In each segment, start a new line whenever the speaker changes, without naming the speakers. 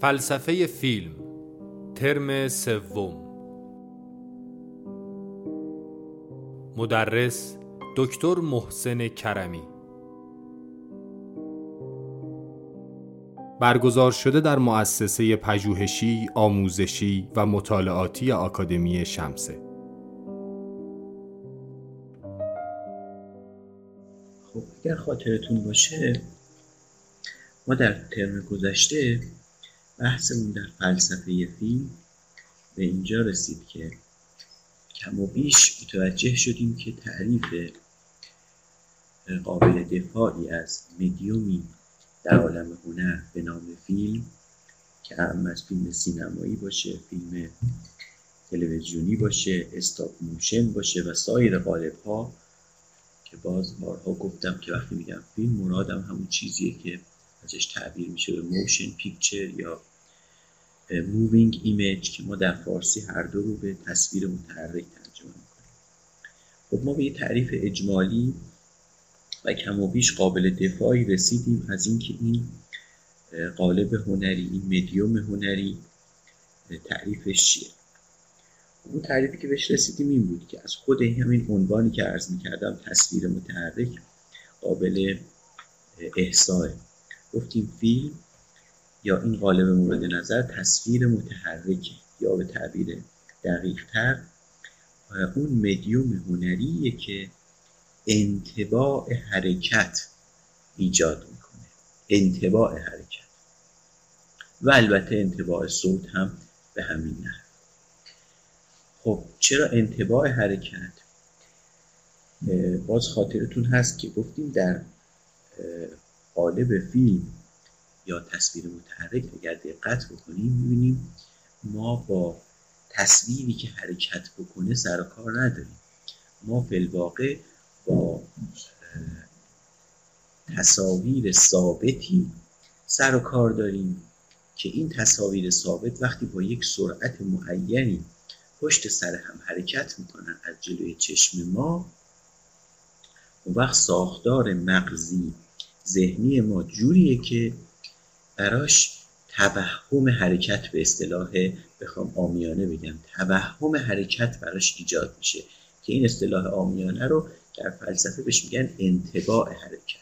فلسفه فیلم ترم سوم. مدرس دکتر محسن کرمی. برگزار شده در مؤسسه پژوهشی، آموزشی و مطالعاتی آکادمی شمسه.
خب اگر خاطرتون باشه ما در ترم گذشته بحثمون در فلسفه فیلم به اینجا رسید که کم و بیش متوجه شدیم که تعریف قابل دفاعی از مدیومی در عالم هنر به نام فیلم که هم از فیلم سینمایی باشه فیلم تلویزیونی باشه stop motion باشه و سایر قالب ها که باز بارها گفتم که وقتی میگم فیلم مرادم همون چیزیه که ازش تعبیر میشه به motion picture یا moving image که ما در فارسی هر دو رو به تصویر متحرک ترجمه می‌کنیم. خب ما به یه تعریف اجمالی و کم و بیش قابل دفاعی رسیدیم از اینکه این قالب هنری این مدیوم هنری تعریفش چیه. اون تعریفی که بهش رسیدیم این بود که از خود همین عنوانی که عرض می‌کردم تصویر متحرک قابل احساه گفتیم فیلم یا این قالب مورد نظر تصویر متحرکه یا به تعبیر دقیق تر اون مدیوم هنریه که انتباع حرکت ایجاد می‌کنه. انتباع حرکت. و البته انتباع صوت هم به همین نحو. خب چرا انتباع حرکت؟ باز خاطرتون هست که گفتیم در قالب فیلم یا تصویر متحرک اگر دقت بکنیم می‌بینیم ما با تصویری که حرکت بکنه سر کار نداریم. ما فلواقع با تصاویر ثابتی سر و کار داریم که این تصاویر ثابت وقتی با یک سرعت معینی پشت سر هم حرکت می‌کنن از جلوی چشم ما اون وقت ساختار مغزی ذهنی ما جوریه که براش توهم حرکت به اصطلاح بخوام آمیانه بگم. توهم حرکت براش ایجاد میشه که این اصطلاح آمیانه رو در فلسفه بهش میگن انتباع حرکت.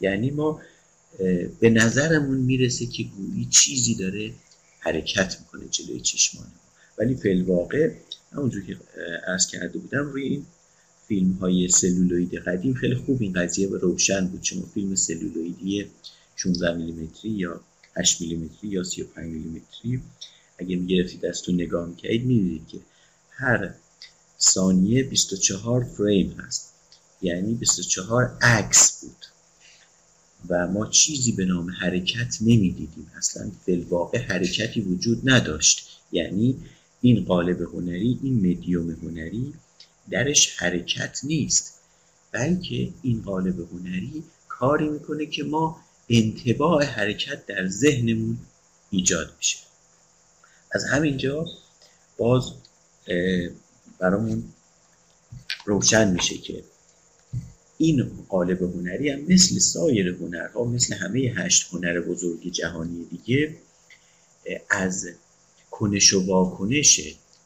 یعنی ما به نظرمون می‌رسه که گویی چیزی داره حرکت می‌کنه جلوی چشمان ما. ولی فی الواقع همونجور که عرض کرده بودم روی این فیلم های سلولوید قدیم خیلی خوب این قضیه به روشن بود چون فیلم سلولویدی 16 میلیمتری یا 8 میلیمتری یا 35 میلیمتری. اگه می‌گرفتید دستون نگاه می‌کردید می‌دیدید که هر ثانیه 24 فریم هست. یعنی 24 عکس بود. و ما چیزی به نام حرکت نمی‌دیدیم. اصلا فلواقع حرکتی وجود نداشت. یعنی این قالب هنری این مدیوم هنری درش حرکت نیست. بلکه این قالب هنری کاری می‌کنه که ما انتباع حرکت در ذهنمون ایجاد میشه. از همینجا باز برامون روشن میشه که این قالب هنری هم مثل سایر هنرها مثل همه هشت هنر بزرگ جهانی دیگه از کنش و واکنش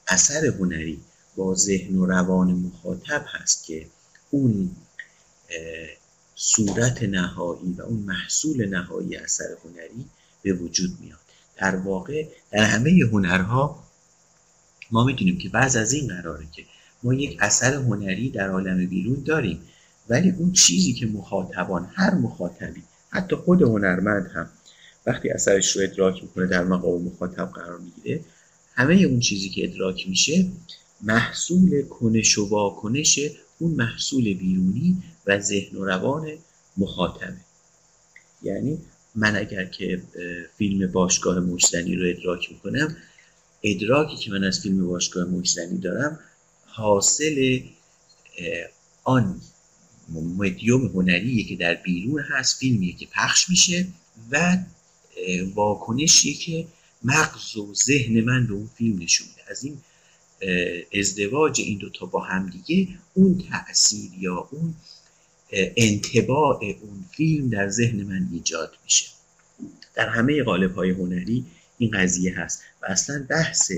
اثر هنری با ذهن و روان مخاطب هست که اون صورت نهایی و اون محصول نهایی اثر هنری به وجود میاد. در واقع در همه هنرها ما می‌دونیم که بعض از این قراره که ما یک اثر هنری در عالم بیرون داریم ولی اون چیزی که مخاطبان هر مخاطبی حتی خود هنرمند هم وقتی اثرش رو ادراک می‌کنه در مقام مخاطب قرار می‌گیره همه اون چیزی که ادراک میشه محصول کنش و واکنش اون محصول بیرونی و ذهن و روان مخاطبه. یعنی من اگر که فیلم باشگاه مجزنی رو ادراک می‌کنم ادراکی که من از فیلم باشگاه مجزنی دارم حاصل آن مدیوم هنریه که در بیرون هست فیلمیه که پخش میشه و واکنشیه که مغز و ذهن من به اون فیلم نشون از این ازدواج این دوتا با همدیگه اون تاثیر یا اون انتباع اون فیلم در ذهن من ایجاد میشه. در همه قالب های هنری این قضیه هست و اصلا بحث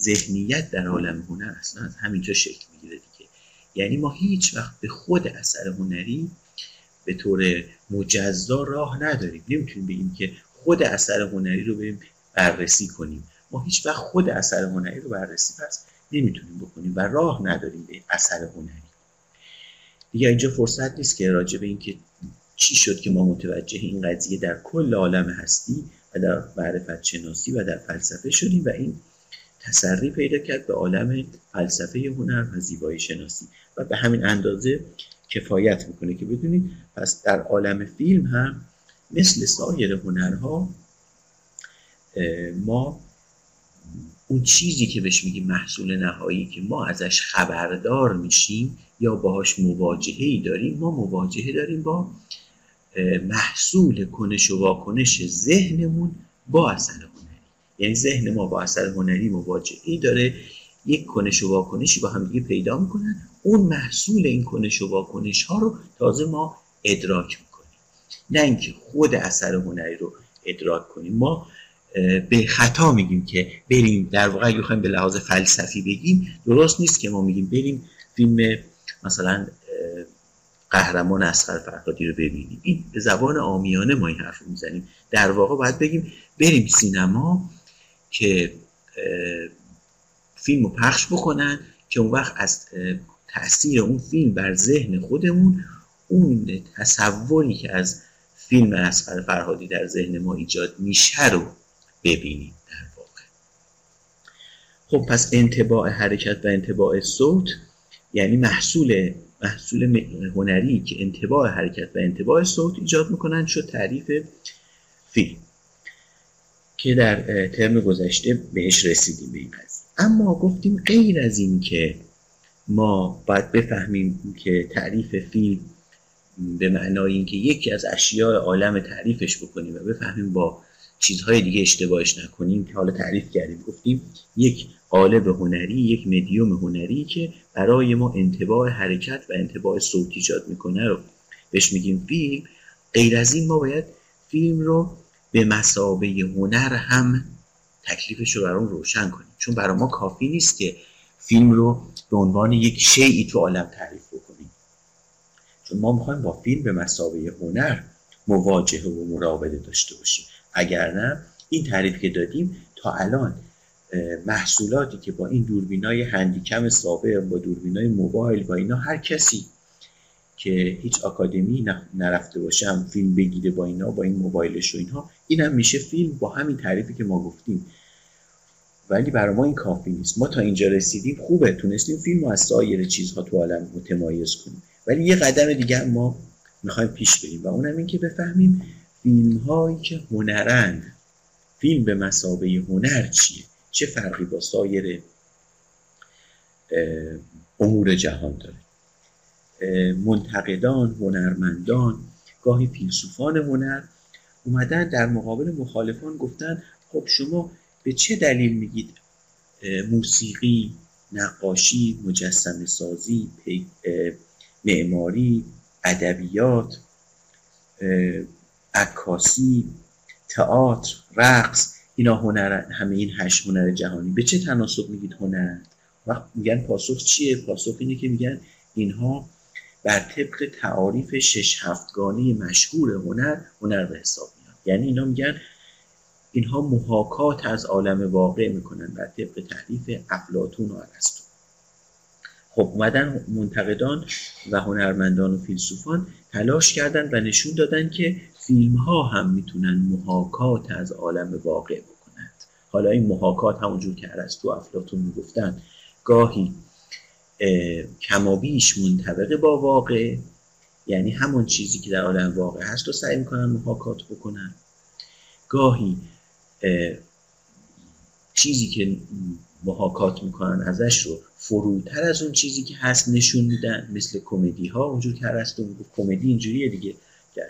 ذهنیت در عالم هنر اصلا از همینجا شکل می‌گیره دیگه. یعنی ما هیچ وقت به خود اثر هنری به طور مجزا راه نداریم. نمی‌تونیم بگیم که خود اثر هنری رو بریم بررسی کنیم. ما هیچ وقت خود اثر هنری رو بررسی پس نمی‌تونیم بکنیم و راه نداریم به اثر هنری. دیگه اینجا فرصت نیست که راجع به اینکه چی شد که ما متوجه این قضیه در کل عالم هستی و در معرفت شناسی و در فلسفه شدیم و این تسری پیدا کرد به عالم فلسفه هنر و زیبایی شناسی. و به همین اندازه کفایت می‌کنه که بدونید پس در عالم فیلم هم مثل سایر هنرها ما اون چیزی که بهش میگیم محصول نهایی که ما ازش خبردار میشیم یا باهاش مواجهه ای داریم ما مواجهه داریم با محصول کنش و واکنش ذهنمون با اثر هنری. یعنی ذهن ما با اثر هنری مواجهه ای داره یک کنش و واکنشی با هم دیگه پیدا می‌کنن. اون محصول این کنش و واکنش ها رو تازه ما ادراک می‌کنیم. نه اینکه خود اثر هنری رو ادراک کنیم. ما به خطا میگیم که بریم در واقع اگه به لحاظ فلسفی بگیم درست نیست که ما میگیم بریم فیلم مثلا قهرمان اسخر فرهادی رو ببینیم. این به زبان آمیانه ما این حرف می‌زنیم. در واقع باید بگیم بریم سینما که فیلم رو پخش بکنن که اون وقت از تاثیر اون فیلم بر ذهن خودمون اون تصوری که از فیلم اسخر فرهادی در ذهن ما ایجاد میشه رو ببینیم در واقع. خب پس انتباع حرکت و انتباع صوت یعنی محصول محصول هنری که انتباع حرکت و انتباع صوت ایجاد می‌کنن شد تعریف فیلم که در ترم گذشته بهش رسیدیم به این قضیه. اما گفتیم غیر از این که ما باید بفهمیم که تعریف فیلم به معنای اینکه یکی از اشیاء عالم تعریفش بکنیم و بفهمیم با چیزهای دیگه اشتباهش نکنیم که حالا تعریف کردیم گفتیم یک قالب هنری یک مدیوم هنری که برای ما انتباع حرکت و انتباع صوت ایجاد می‌کنه رو بهش میگیم فیلم. غیر از این ما باید فیلم رو به مسابه هنر هم تکلیفش رو برام روشن کنیم. چون برای ما کافی نیست که فیلم رو به عنوان یک شیعی تو عالم تعریف بکنیم. چون ما می‌خوایم با فیلم به مسابه هنر مواجهه و مراوده داشته باشیم. اگر نه این تعریف که دادیم تا الان محصولاتی که با این دوربینای هندیکم سابق با دوربینای موبایل با اینا هر کسی که هیچ آکادمی نرفته باشم فیلم بگیره با اینا با این موبایلش و اینها این هم میشه فیلم با همین تعریفی که ما گفتیم. ولی برای ما این کافی نیست. ما تا اینجا رسیدیم خوبه تونستیم فیلم از سایر چیزها تو عالم متمایز کنیم. ولی یه قدم دیگر ما می‌خوایم پیش بریم و اونم این که بفهمیم فیلم هایی که هنرند. فیلم به مسابه هنر چیه؟ چه فرقی با سایر امور جهان داره؟ منتقدان هنرمندان گاهی فیلسوفان هنر اومدن در مقابل مخالفان گفتن خب شما به چه دلیل میگید موسیقی نقاشی مجسم سازی معماری ادبیات عکاسی تئاتر رقص اینا هنر همه این هشت هنر جهانی. به چه تناسب میگید هنر؟ وقت میگن پاسخ چیه؟ پاسخ اینه که میگن اینها بر طبق تعاریف شش هفتگانه مشهور هنر هنر به حساب میاد. یعنی اینا میگن اینها محاکات از عالم واقع می‌کنن بر طبق تعریف افلاتون و ارسطو. خب اومدن منتقدان و هنرمندان و فیلسوفان تلاش کردن و نشون دادن که فیلم ها هم می‌تونن محاکات از عالم واقع بکنند. حالا این محاکات همونجور که ارسطو افلاتون می‌گفتن گاهی کمابیش منطبقه با واقع یعنی همون چیزی که در عالم واقع هست رو سعی می‌کنن محاکات بکنن. گاهی چیزی که محاکات می‌کنن ازش رو فروتر از اون چیزی که هست نشون میدن مثل کمدی ها اونجور که هست کمدی اینجوریه دیگه.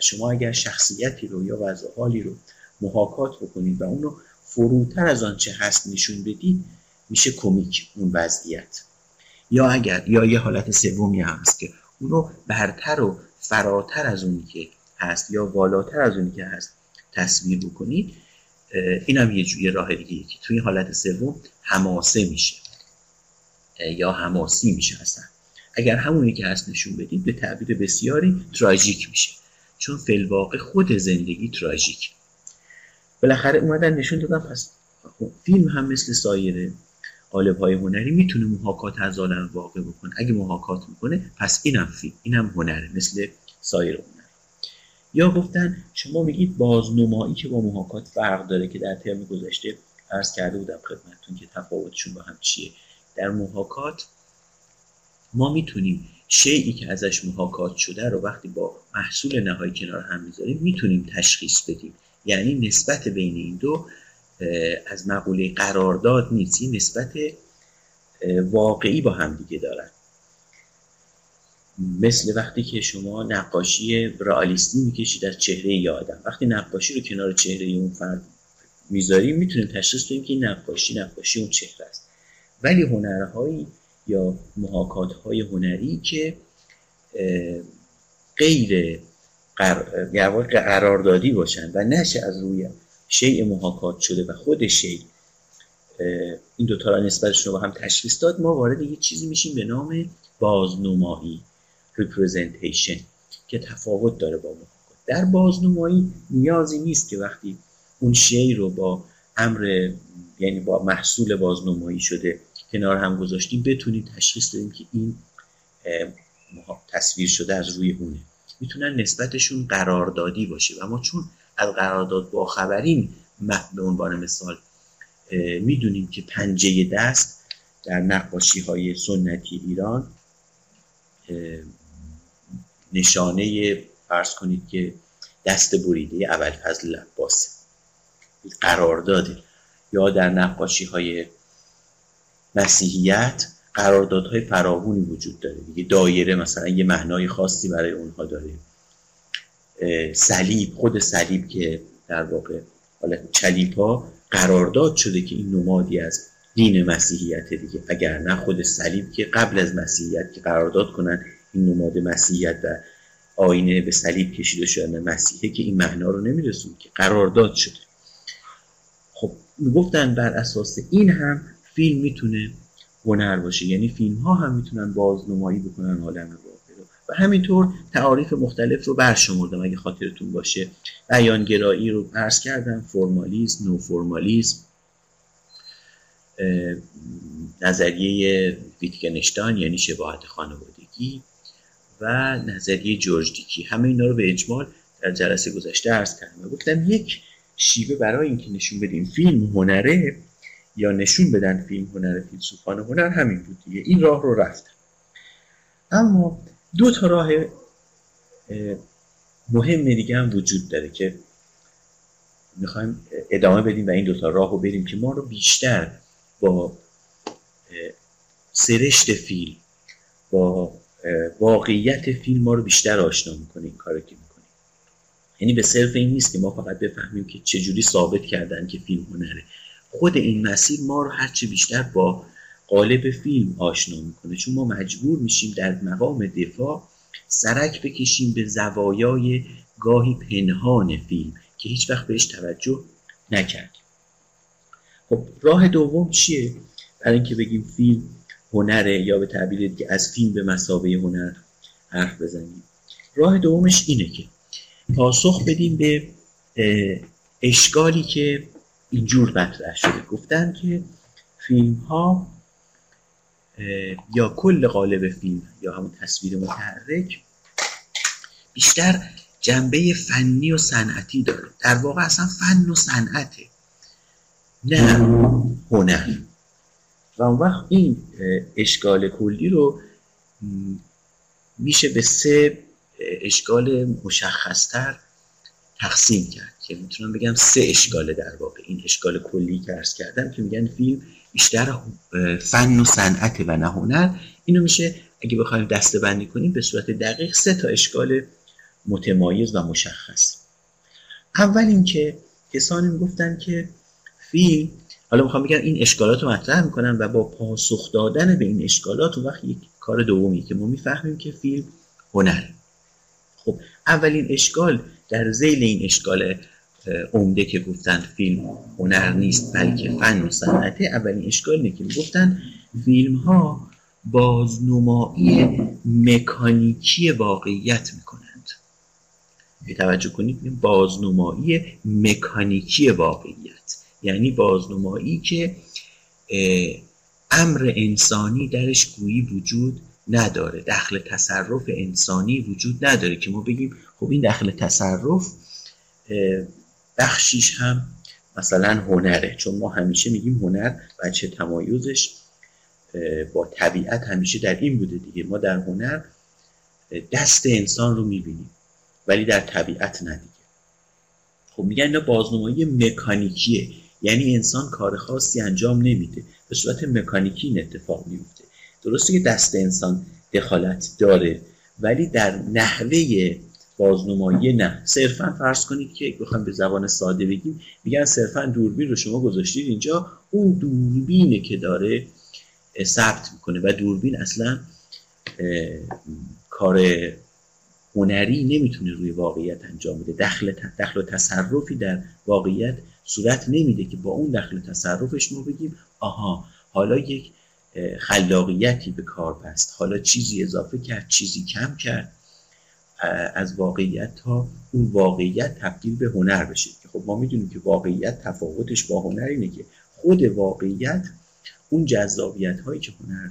شما اگر شخصیتی رو یا وضع حالی رو محاکات بکنید و اون رو فروتر از آنچه هست نشون بدید میشه کمیک اون وضعیت. یا اگر یا یه حالت سومی هست که اون رو برتر و فراتر از اونی که هست یا والاتر از اونی که هست تصویر بکنید این هم یه جوی راه دیگه که توی حالت سوم حماسه میشه یا حماسی میشه اصلا. اگر همونی که هست نشون بدید به تعبیر بسیاری تراژیک میشه. چون فلواقع خود زندگی تراژیک. بالاخره اومدن نشون دادن پس فیلم هم مثل سایر قالب های هنری می‌تونه محاکات از عالم واقع بکنه. اگه محاکات می‌کنه پس اینم فیلم اینم هنره مثل سایر هنر. یا گفتن شما میگید بازنمایی که با محاکات فرق داره که در ترم گذشته عرض کرده بودم خدمتتون که تفاوتشون با هم چیه. در محاکات ما می‌تونیم شیعی که ازش محاکات شده رو وقتی با محصول نهایی کنار هم می‌ذاریم می‌تونیم تشخیص بدیم. یعنی نسبت بین این دو از مقوله قرارداد نیست. نسبت واقعی با هم دیگه دارن. مثل وقتی که شما نقاشی رئالیستی می‌کشید از چهره یه آدم. وقتی نقاشی رو کنار چهره اون فرد می‌ذاریم می‌تونیم تشخیص بدیم که این نقاشی نقاشی اون چهره است. ولی هنرهایی یا محاکات های هنری که غیر قراردادی باشن و نشه از روی شیء محاکات شده و خود شیء این دوتا را نسبتشون رو با هم تشخیص داد ما وارد یه چیزی میشیم به نام بازنمایی representation که تفاوت داره با محاکات. در بازنمایی نیازی نیست که وقتی اون شی رو با امر یعنی با محصول بازنمایی شده کنار هم گذاشتیم بتونیم تشخیص بدیم که این تصویر شده از روی اونه می‌تونن نسبتشون قراردادی باشه. و ما چون از قرارداد با خبرین به عنوان مثال می‌دونیم که پنجه دست در نقاشی های سنتی ایران نشانه فرض کنید که دست بریده اول فضل لباسه قرارداده یا در نقاشی های مسیحیت قراردادهای فراوانی وجود داره. دیگه دایره مثلا یه معنای خاصی برای اونها داره. صلیب خود صلیب که در واقع حالا چلیب ها قرارداد شده که این نمادی از دین مسیحیت دیگه. اگر نه خود صلیب که قبل از مسیحیت که قرارداد کنن این نماد مسیحیت و آینه به صلیب کشیده شدن مسیحه که این معنا رو نمیرسون که قرارداد شده. خب گفتن بر اساس این هم فیلم می‌تونه هنر باشه. یعنی فیلم ها هم می‌تونن بازنمایی بکنن عالم واقع رو. و همینطور تعاریف مختلف رو برشمردم اگه خاطرتون باشه. بیانگرایی رو عرض کردم. فرمالیزم نو فرمالیزم نظریه ویتگنشتاین یعنی شباهت خانوادگی و نظریه جورج دیکی همه اینا رو به اجمال در جلسه گذشته عرض کردم. گفتم یک شیوه برای اینکه نشون بدیم فیلم هنره یا نشون بدن فیلم هنر فیلسوفان هنر همین بود دیگه. این راه رو رفتن اما دو تا راه مهم دیگه هم وجود داره که می‌خوایم ادامه بدیم و این دوتا راه رو بریم که ما رو بیشتر با سرشت فیلم با واقعیت فیلم ما رو بیشتر آشنا می‌کنه این کار که می‌کنیم یعنی به صرف این نیست که ما فقط بفهمیم که چجوری ثابت کردن که فیلم هنره. خود این مسیر ما رو هرچه بیشتر با قالب فیلم آشنا می‌کنه. چون ما مجبور میشیم در مقام دفاع سرک بکشیم به زوایای گاهی پنهان فیلم که هیچ وقت بهش توجه نکرد. خب راه دوم چیه؟ برای اینکه بگیم فیلم هنره یا به تعبیر که از فیلم به مسابه هنر حرف بزنیم. راه دومش اینه که پاسخ بدیم به اشکالی که اینجور مطرح شده. گفتن که فیلم ها یا کل قالب فیلم یا همون تصویر متحرک بیشتر جنبه فنی و صنعتی داره. در واقع اصلا فن و صنعته. نه هنر. و اون وقت این اشکال کلی رو میشه به سه اشکال مشخصتر تقسیم کرد. که می‌تونم بگم سه اشکال در واقع. این اشکال کلی که ارز کردم که میگن فیلم بیشتر فن و صنعت و نه هنر. اینو میشه اگه بخوایم دسته بندی کنیم به صورت دقیق سه تا اشکال متمایز و مشخص. اول اینکه کسانی می‌گفتن که فیلم حالا می‌خوام بگم این اشکالات رو مطرح می‌کنم و با پاسخ دادن به این اشکالات و وقت یک کار دومی که ما می‌فهمیم که فیلم هنر خب اولین اشکال در زیل این اشکال عمده که گفتن فیلم هنر نیست بلکه فن و صنعته اولین اشکال اینه که گفتن فیلم ها بازنمایی مکانیکی واقعیت می‌کنند. توجه کنید بازنمایی مکانیکی واقعیت. یعنی بازنمایی که امر انسانی درش گویی وجود نداره. دخل تصرف انسانی وجود نداره که ما بگیم خب این دخل تصرف بخشیش هم مثلا هنره چون ما همیشه میگیم هنر بچه تمایزش با طبیعت همیشه در این بوده دیگه. ما در هنر دست انسان رو می‌بینیم ولی در طبیعت ندیگه خب میگن اینا بازنمایی مکانیکیه. یعنی انسان کار خاصی انجام نمیده. به صورت مکانیکی این اتفاق میفته درسته که دست انسان دخالت داره ولی در نحوه بازنمایی نه. صرفا فرض کنید که بخوام به زبان ساده بگیم میگن صرفا دوربین رو شما گذاشتید اینجا. اون دوربینه که داره ثبت می‌کنه و دوربین اصلا کار هنری نمی‌تونه روی واقعیت انجام بده. دخل, دخل و تصرفی در واقعیت صورت نمیده که با اون دخل تصرفش ما بگیم آها حالا یک خلاقیتی به کار بست. حالا چیزی اضافه کرد چیزی کم کرد. از واقعیت تا اون واقعیت تبدیل به هنر بشه. که خب ما می‌دونیم که واقعیت تفاوتش با هنر اینه که خود واقعیت اون جذابیت هایی که هنر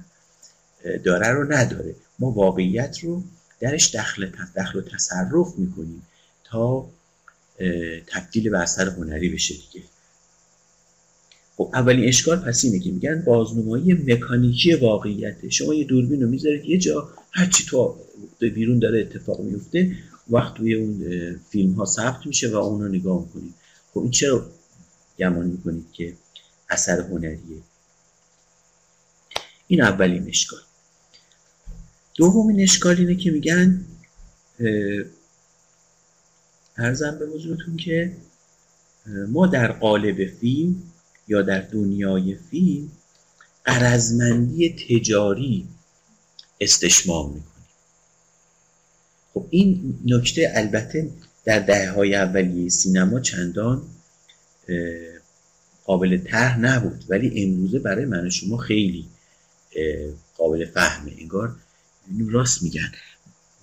داره رو نداره. ما واقعیت رو درش دخل, دخل و تصرف می‌کنیم تا تبدیل به اثر هنری بشه دیگه. خب اولین اشکال پس اینه که میگن بازنمایی مکانیکی واقعیته شما یه دوربین رو می‌ذارید یه جا هرچی تو بیرون داره اتفاق میفته وقت توی اون فیلم ها ثبت میشه و اون رو نگاه می‌کنید. خب این چرا گمان می‌کنید که اثر هنریه؟ این اولین اشکال. دومین اشکال اینه که میگن ارزم به حضورتون که ما در قالب فیلم یا در دنیای فیلم قرزمندی تجاری استشمام می‌کنیم خب این نکته البته در دهه های اولیه سینما چندان قابل طرح نبود. ولی امروزه برای من شما خیلی قابل فهمه انگار راست میگن.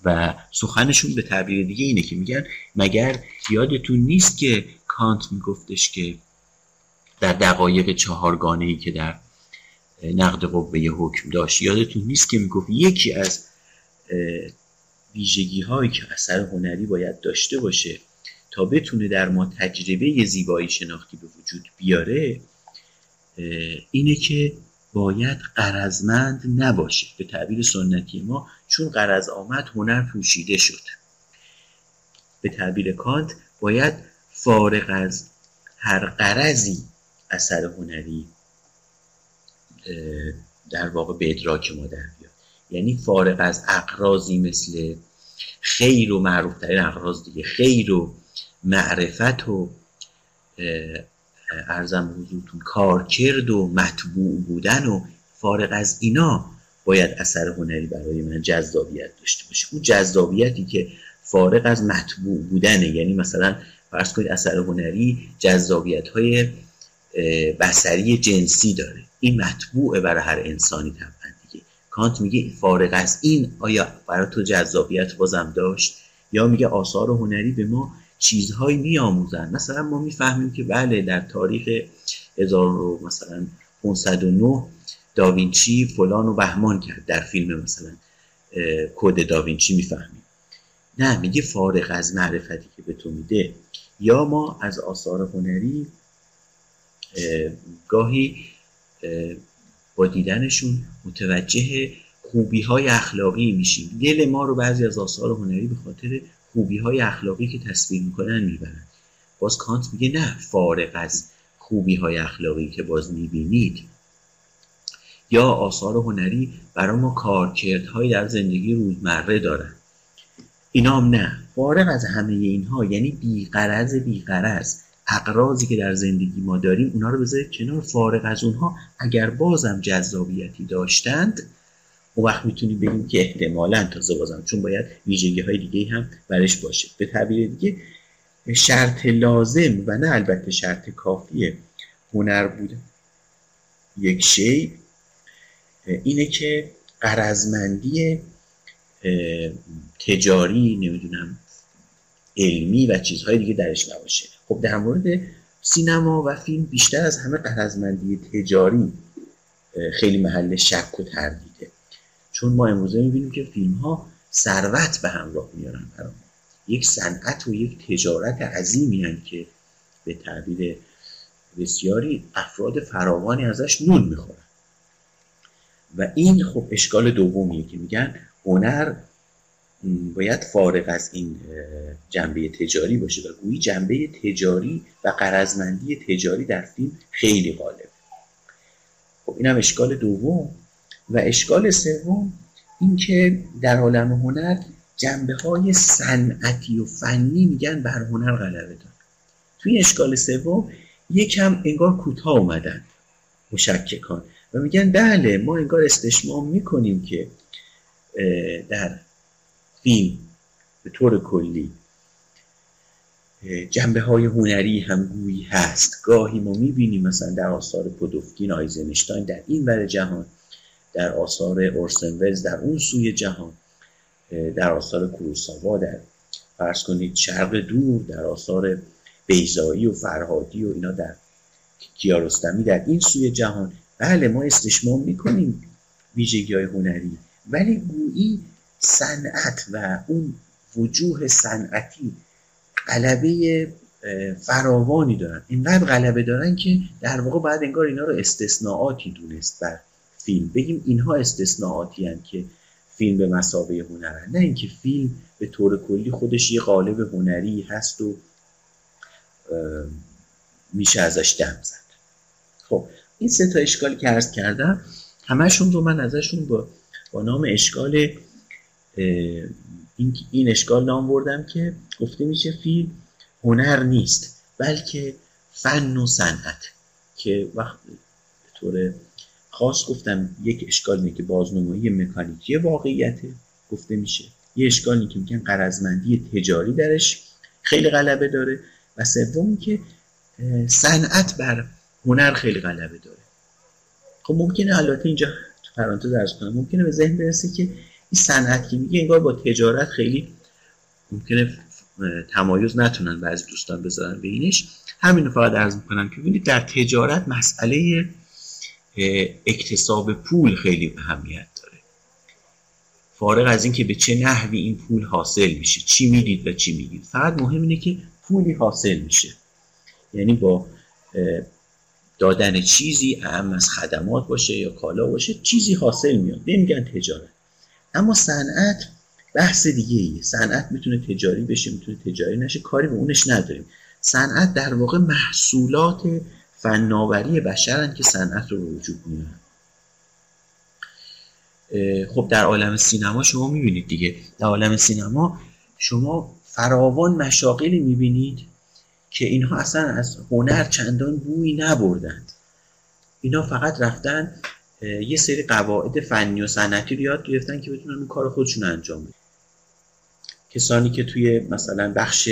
و سخنشون به تعبیر دیگه اینه که میگن مگر یادتون نیست که کانت میگفتش که در دقایق چهارگانه ای که در نقد قوه حکم داشت. یادتون نیست که می‌گفت یکی از ویژگی هایی که اثر هنری باید داشته باشه تا بتونه در ما تجربه زیبایی شناختی به وجود بیاره اینه که باید قرضمند نباشه به تعبیر سنتی ما چون قرض آمد هنر پوشیده شد. به تعبیر کانت باید فارغ از هر قرضی اثر هنری در واقع به ادراک ما در بیاد. یعنی فارغ از اقرازی مثل خیر و معروف ترین اقراض دیگه خیر و معرفت و ارزم حضورتون کارکرد و مطبوع بودن و فارغ از اینا باید اثر هنری برای من جذابیت داشته باشه. اون جذابیتی که فارغ از مطبوع بودنه. یعنی مثلا فرض کنید اثر هنری جذابیت های بسری جنسی داره. این مطبوعه برای هر انسانی طبعا دیگه. کانت میگه فارغ از این آیا برای تو جذابیت بازم داشت؟ یا میگه آثار هنری به ما چیزهایی میآموزن. مثلا ما می‌فهمیم که بله در تاریخ 1000 مثلا 509 داوینچی فلان و بهمان کرد. در فیلم مثلا کد داوینچی می‌فهمیم. نه میگه فارغ از معرفتی که به تو میده. یا ما از آثار هنری گاهی با دیدنشون متوجه خوبی های اخلاقی میشیم. دل ما رو بعضی از آثار هنری به خاطر خوبی های اخلاقی که تصویر می‌کنن می‌برن. باز کانت میگه نه فارغ از خوبی های اخلاقی که باز می‌بینید. یا آثار هنری برای ما کارکردهایی در زندگی روزمره دارن. اینا هم نه. فارغ از همه اینها یعنی بیقرز بیقرز اقرازی که در زندگی ما داریم اونا رو بذارید کنار. فارغ از اونها اگر بازم جذابیتی داشتند اون وقت می‌تونیم بگیم که احتمالا تازه بازم چون باید ویژگی های دیگه هم برش باشه. به تعبیر دیگه شرط لازم و نه البته شرط کافی هنر بوده یک شی اینه که قرضمندی تجاری نمی‌دونم علمی و چیزهای دیگه درش نباشه. خب در مورد سینما و فیلم بیشتر از همه قرضمندی تجاری خیلی محل شک و تردیده. چون ما امروزه می‌بینیم که فیلم ها ثروت به همراه میارن برای یک صنعت و یک تجارت عظیمی که به تعبیر بسیاری افراد فراوانی ازش نون می‌خورن. و این خب اشکال دومیه که میگن هنر باید فارغ از این جنبه تجاری باشه و گویی جنبه تجاری و قرضمندی تجاری در فیلم خیلی غالبه خب اینم اشکال دوم و اشکال سوم اینکه در عالم هنر جنبه های صنعتی و فنی میگن بر هنر غلبه دار توی اشکال سوم یکم انگار کوتاه اومدن مشککان و میگن بله ما انگار استشمام می‌کنیم که در فیلم به طور کلی. جنبه های هنری هم گویی هست. گاهی ما می‌بینیم مثلا در آثار پودوفکین آیزنشتاین در این بر جهان در آثار اورسن در اون سوی جهان در آثار کوروساوا در فرض کنید شرق دور در آثار بیزایی و فرهادی و اینا در کیارستمی در این سوی جهان. بله ما استشمام می‌کنیم ویژگی های هنری ولی گویی صنعت و اون وجوه صنعتی غلبه فراوانی دارن. اینقدر غلبه دارن که در واقع بعد انگار اینا رو استثناءاتی دونست بر فیلم. بگیم اینها استثناءاتی هن که فیلم به مسابه هنرن نه اینکه فیلم به طور کلی خودش یه قالب هنری هست و میشه ازش دم زد. خب این سه تا اشکالی که عرض کردم همشون رو من ازشون با, با نام اشکال این, این اشکال نام بردم که گفته میشه فیلم هنر نیست بلکه فن و صنعت. که وقت به طور خاص گفتم یک اشکال اینه که بازنمایی مکانیکی واقعیت گفته میشه. یه اشکالی که میگن قرضمندی تجاری درش خیلی غلبه داره. و سوم که صنعت بر هنر خیلی غلبه داره. خب ممکنه البته اینجا تو پرانتز ارز کنم ممکنه به ذهن برسه که این صنعت که میگه انگار با تجارت خیلی ممکنه تمایز نتونن بعضی دوستان بذارن بینش همین رو فقط عرض می‌کنم که ببینید در تجارت مسئله اکتساب پول خیلی اهمیت داره. فارغ از اینکه به چه نحوی این پول حاصل میشه چی می‌دید و چی میگید. فقط مهم اینه که پولی حاصل میشه. یعنی با دادن چیزی اهم از خدمات باشه یا کالا باشه چیزی حاصل میاد. نمیگن تجارت. اما صنعت بحث دیگه ایه. صنعت می‌تونه تجاری بشه می‌تونه تجاری نشه کاری به اونش نداریم. صنعت در واقع محصولات فناوری بشرن که صنعت رو وجود میارن. خب در عالم سینما شما می‌بینید دیگه. در عالم سینما شما فراوان مشاقلی می‌بینید که اینها اصلا از هنر چندان بویی نبردند. اینا فقط رفتن یه سری قواعد فنی و صنعتی رو یاد گرفتن که بتونن اون کار خودشون انجام بدن. کسانی که توی مثلا بخش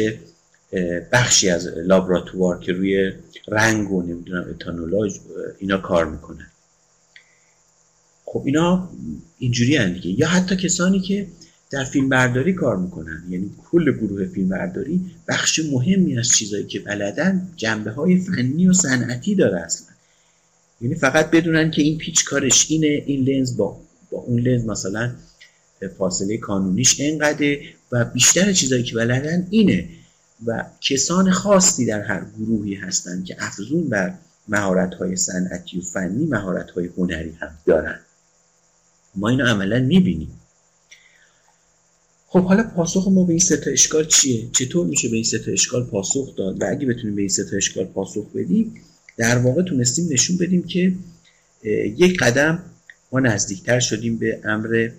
بخشی از لابراتوار که روی رنگ و نمی‌دونم اتانولاژ اینا کار می‌کنن. خب اینا اینجوری دیگه. یا حتی کسانی که در فیلم برداری کار می‌کنن. یعنی کل گروه فیلم برداری بخش مهمی از چیزایی که بلدن جنبه های فنی و صنعتی داره اصلا. یعنی فقط بدونن که این پیچ کارش اینه این لنز با, با اون لنز مثلا فاصله کانونیش انقدر و بیشتر چیزایی که بلدن اینه. و کسان خاصی در هر گروهی هستند که افزون بر مهارت های صنعتی و فنی مهارت های هنری هم دارن. ما اینو عملا می‌بینیم. خب حالا پاسخ ما به این سه اشکال چیه؟ چطور میشه به این سه اشکال پاسخ داد؟ و اگه بتونیم به این سه اشکال پاسخ بدیم در واقع تونستیم نشون بدیم که یک قدم ما نزدیکتر شدیم به امر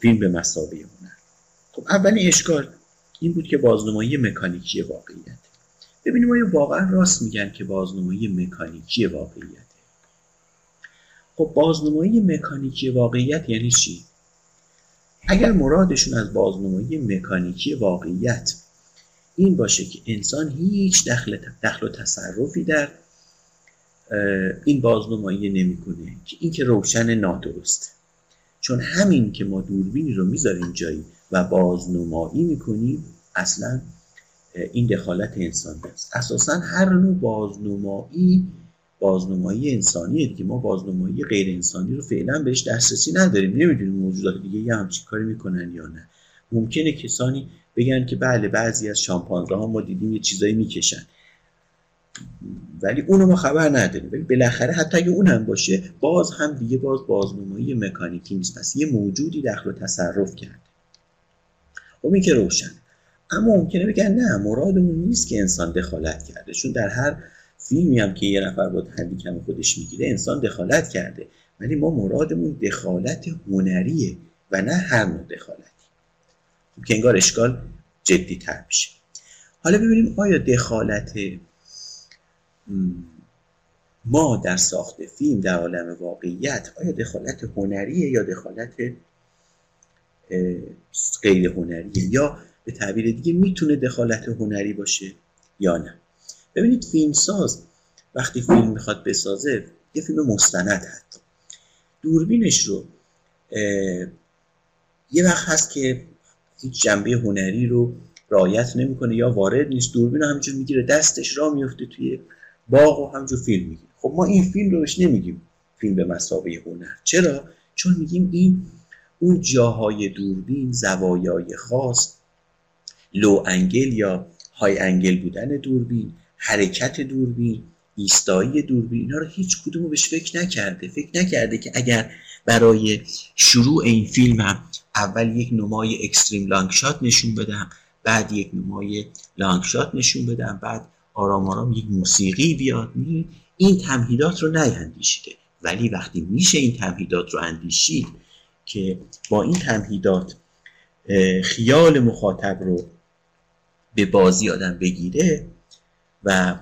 فیلم به مسابقه هنر خب اولین اشکال این بود که بازنمایی مکانیکی واقعیت. ببینیم آیا واقعا راست میگن که بازنمایی مکانیکی واقعیت. خب بازنمایی مکانیکی واقعیت یعنی چی؟ اگر مرادشون از بازنمایی مکانیکی واقعیت این باشه که انسان هیچ دخل, دخل و تصرفی در این بازنمایی نمی‌کنه که این که روشن نادرسته چون همین که ما دوربینی رو می‌ذاریم جایی و بازنمایی می‌کنیم اصلا این دخالت انسان است. اساسا هر نوع بازنمایی بازنمایی انسانیه دیگه. ما بازنمایی غیر انسانی رو فعلا بهش دسترسی نداریم. نمی‌دونیم موجودات دیگه یه همچین کاری می‌کنن یا نه. ممکنه کسانی بگن که بله بعضی از شامپانزه ها ما دیدیم یه چیزایی می‌کشن. ولی اونو ما خبر نداریم. ولی بالاخره حتی اگه اون هم باشه باز هم دیگه باز بازنمایی مکانیکی نیست. پس یه موجودی دخل و تصرف کرده. خب که روشن اما ممکنه بگن نه مرادمون نیست که انسان دخالت کرده. چون در هر فیلمی هم که یه نفر با هندیکم خودش می‌گیره انسان دخالت کرده. ولی ما مرادمون دخالت هنریه و نه هر نوع دخالتی. خب که انگار اشکال جدی تر میشه. حالا ببینیم آیا دخالت ما در ساخت فیلم در عالم واقعیت آیا دخالت هنریه یا دخالت غیر هنریه؟ یا به تعبیر دیگه می‌تونه دخالت هنری باشه یا نه؟ ببینید فیلمساز وقتی فیلم می‌خواد بسازه یه فیلم مستند حتی. دوربینش رو یه وقت هست که هیچ جنبه هنری رو رعایت نمی‌کنه یا وارد نیست. دوربین رو همینجور می‌گیره دستش را میفته توی باغ و همجور فیلم می‌گیره خب ما این فیلم رو بهش نمیگیم فیلم به مسابقه هنر. چرا؟ چون میگیم این اون جاهای دوربین زوایای خاص low angle یا high angle بودن دوربین حرکت دوربین ایستایی دوربین اینا رو هیچ کدومو بهش فکر نکرده. فکر نکرده که اگر برای شروع این فیلم هم اول یک نمای extreme long shot نشون بدم بعد یک نمای long shot نشون بدم بعد آرام آرام یک موسیقی بیاد این تمهیدات رو نیندیشیده. ولی وقتی میشه این تمهیدات رو اندیشید که با این تمهیدات خیال مخاطب رو به بازی آدم بگیره و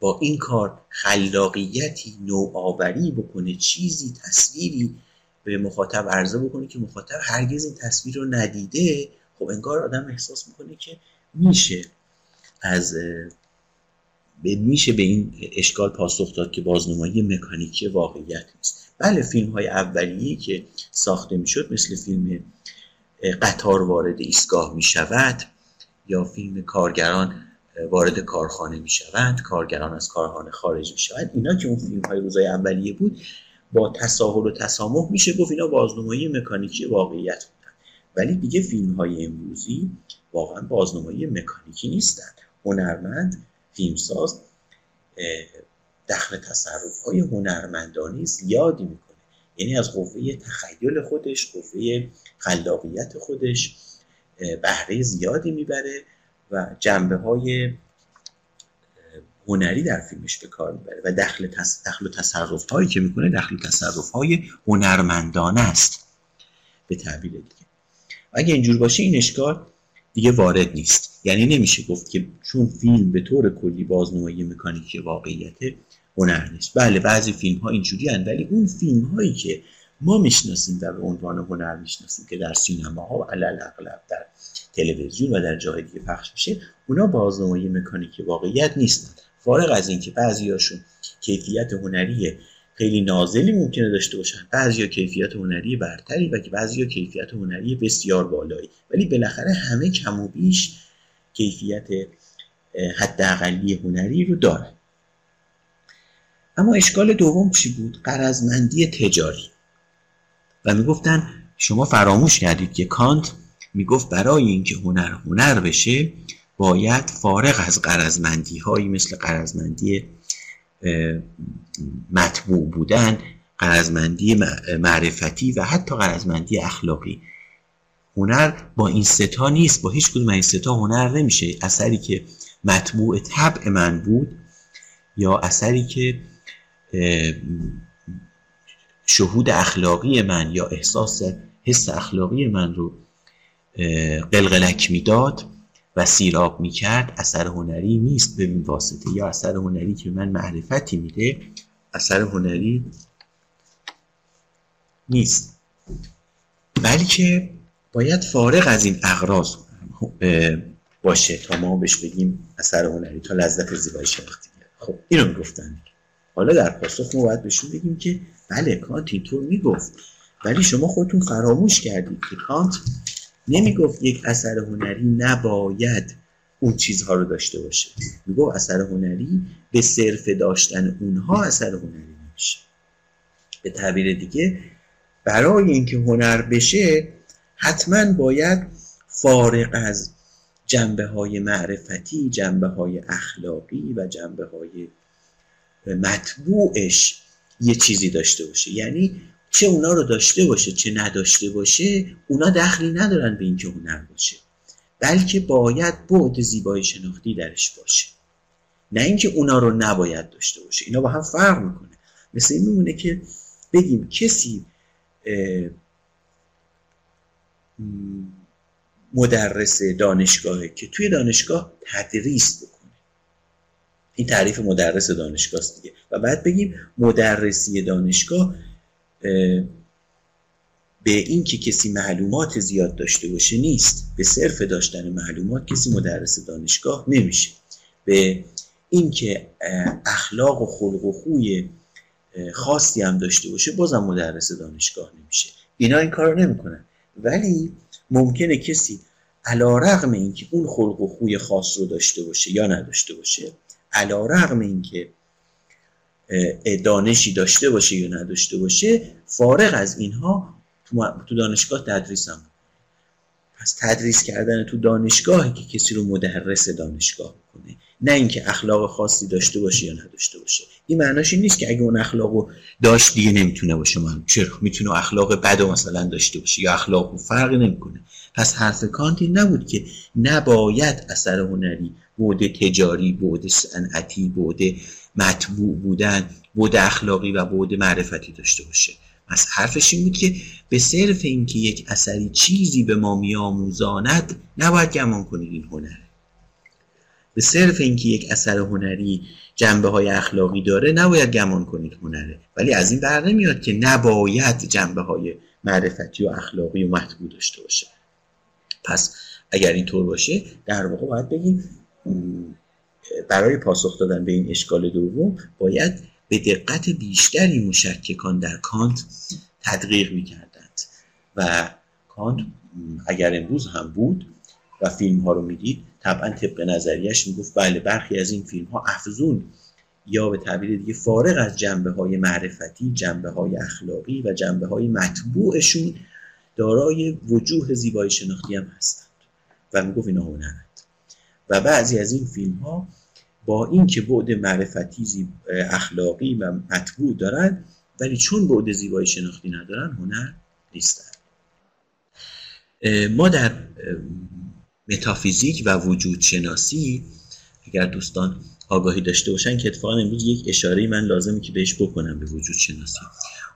با این کار خلاقیتی نوآوری بکنه چیزی تصویری به مخاطب عرضه بکنه که مخاطب هرگز این تصویر رو ندیده خب انگار آدم احساس می‌کنه که میشه. از میشه به این اشکال پاسخ داد که بازنمایی مکانیکی واقعیت نیست. بله فیلم های اولیه که ساخته می‌شد مثل فیلم قطار وارد ایستگاه می‌شود یا فیلم کارگران وارد کارخانه می‌شوند کارگران از کارخانه خارج می‌شوند اینا که اون فیلم های روزای اولیه بود با تساهل و تسامح میشه گفت اینا بازنمایی مکانیکی واقعیت بودن. ولی دیگه فیلم های امروزی واقعا بازنمایی مکانیکی نیستن. هنرمند فیلمساز دخل تصرف های هنرمندانی زیادی می‌کنه. یعنی از قوه تخیل خودش قوه خلاقیت خودش بهره زیادی می‌بره و جنبه های هنری در فیلمش به کار می‌بره و دخل, دخل و تصرف هایی که می‌کنه دخل تصرف های هنرمندانه است. به تعبیر دیگه. اگه اینجور باشه این اشکال دیگه وارد نیست. یعنی نمیشه گفت که چون فیلم به طور کلی بازنمایی مکانیکی واقعیت هنر نیست. بله بعضی فیلم ها اینجوری هن ولی اون فیلم هایی که ما می‌شناسیم به عنوان هنر می‌شناسیم که در سینما ها و علل اغلب در تلویزیون و در جای دیگه پخش میشه اونا بازنمایی مکانیکی واقعیت نیستن. فارغ از اینکه بعضیاشون کیفیت هنری خیلی نازلی ممکنه داشته باشن. بعضیا کیفیت هنری برتری و بعضیا کیفیت هنری بسیار بالایی. ولی بالاخره همه کم و بیش کیفیت حداقلی هنری رو داره اما اشکال دوم چی بود؟ قرضمندی تجاری. و می‌گفتن شما فراموش کردید که کانت می‌گفت برای اینکه هنر هنر بشه باید فارغ از قرضمندی هایی مثل قرضمندی مطبوع بودن قرضمندی معرفتی و حتی قرضمندی اخلاقی. هنر با این ستا نیست با هیچ کدوم این ستا هنر نمیشه. اثری که مطبوع طبع من بود یا اثری که شهود اخلاقی من یا احساس حس اخلاقی من رو قلقلک می‌داد و سیراب می‌کرد اثر هنری نیست به این واسطه. یا اثر هنری که من معرفتی میده اثر هنری نیست. بلکه باید فارغ از این اغراض باشه تا ما بهش بگیم اثر هنری تا لذت زیبایی شناختی. خب اینو می‌گفتن. حالا در پاسخ ما باید بهشون بگیم که بله کانت اینطور می‌گفت. ولی شما خودتون فراموش کردید که کانت نمی‌گفت یک اثر هنری نباید اون چیزها رو داشته باشه. می‌گفت اثر هنری به صرف داشتن اونها اثر هنری نمیشه. به تعبیر دیگه برای اینکه هنر بشه حتما باید فارغ از جنبه های معرفتی جنبه های اخلاقی و جنبه های مطبوعش یه چیزی داشته باشه. یعنی چه اونا رو داشته باشه چه نداشته باشه اونا دخلی ندارن به اینکه هنر باشه. بلکه باید بعد زیبایی شناختی درش باشه. نه اینکه اونا رو نباید داشته باشه. اینا با هم فرق می‌کنه. مثل این میمونه که بگیم کسی مدرس دانشگاهه که توی دانشگاه تدریس بکنه. این تعریف مدرس دانشگاه دیگه. و بعد بگیم مدرسی دانشگاه به این که کسی معلومات زیاد داشته باشه نیست. به صرف داشتن معلومات کسی مدرس دانشگاه نمیشه. به اینکه اخلاق و خلق و خوی خاصی هم داشته باشه بازم مدرس دانشگاه نمیشه. اینا این کار نمی‌کنن. ولی ممکنه کسی علا رغم اینکه اون خلق و خوی خاص رو داشته باشه یا نداشته باشه علا رغم اینکه دانشی داشته باشه یا نداشته باشه فارغ از اینها تو دانشگاه تدریس هم. پس تدریس کردن تو دانشگاهی که کسی رو مدرس دانشگاه کنه. نه اینکه اخلاق خاصی داشته باشه یا نداشته باشه. این معناش این نیست که اگه اون اخلاقو داشت دیگه نمی‌تونه باشه. من چرا؟ می‌تونه اخلاق بد مثلا داشته باشه یا اخلاق فرقی نمی‌کنه. پس حرف کانت این نبود که نباید اثر هنری بود تجاری بود صنعتی بود مطبوع بودن بود اخلاقی و بود معرفتی داشته باشه. از حرفش این بود که به صرف اینکه یک اثری چیزی به ما میآموزاند نباید گمان کنید این هنره. به صرف اینکه یک اثر هنری جنبه های اخلاقی داره نباید گمان کنید هنره. ولی از این بر نمیاد که نباید جنبه های معرفتی و اخلاقی و مطبوع داشته باشه. پس اگر اینطور باشه در واقع باید بگیم برای پاسخ دادن به این اشکال دوم باید به دقت بیشتری مشککان در کانت تدقیق می‌کردند. و کانت اگر امروز هم بود و فیلم ها رو می‌دید طبعا طبق نظریش می‌گفت بله برخی از این فیلم ها افزون یا به تعبیر دیگه فارغ از جنبه های معرفتی جنبه های اخلاقی و جنبه های مطبوعشون دارای وجوه زیبایی شناختی هم هستند. و می‌گفت اینا هنرند و بعضی از این فیلم ها با اینکه بعد معرفتی اخلاقی و مطبوع دارند ولی چون بعد زیبایی شناختی ندارن هنر نیستن. ما در متافیزیک و وجود شناسی اگر دوستان آگاهی داشته باشن که اتفاقا امروز یک اشاره من لازمه که بهش بکنم به وجود شناسی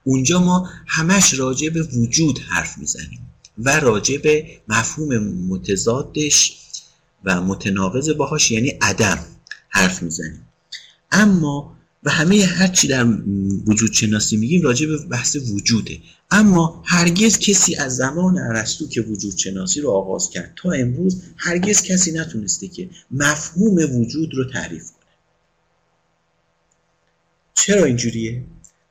اونجا ما همش راجع به وجود حرف می‌زنیم و راجع به مفهوم متضادش و متناقض باهاش یعنی عدم حرف می‌زنیم. اما و همه هرچی در وجود شناسی میگیم راجع به بحث وجوده. اما هرگز کسی از زمان ارسطو که وجود شناسی رو آغاز کرد تا امروز هرگز کسی نتونسته که مفهوم وجود رو تعریف کنه. چرا اینجوریه؟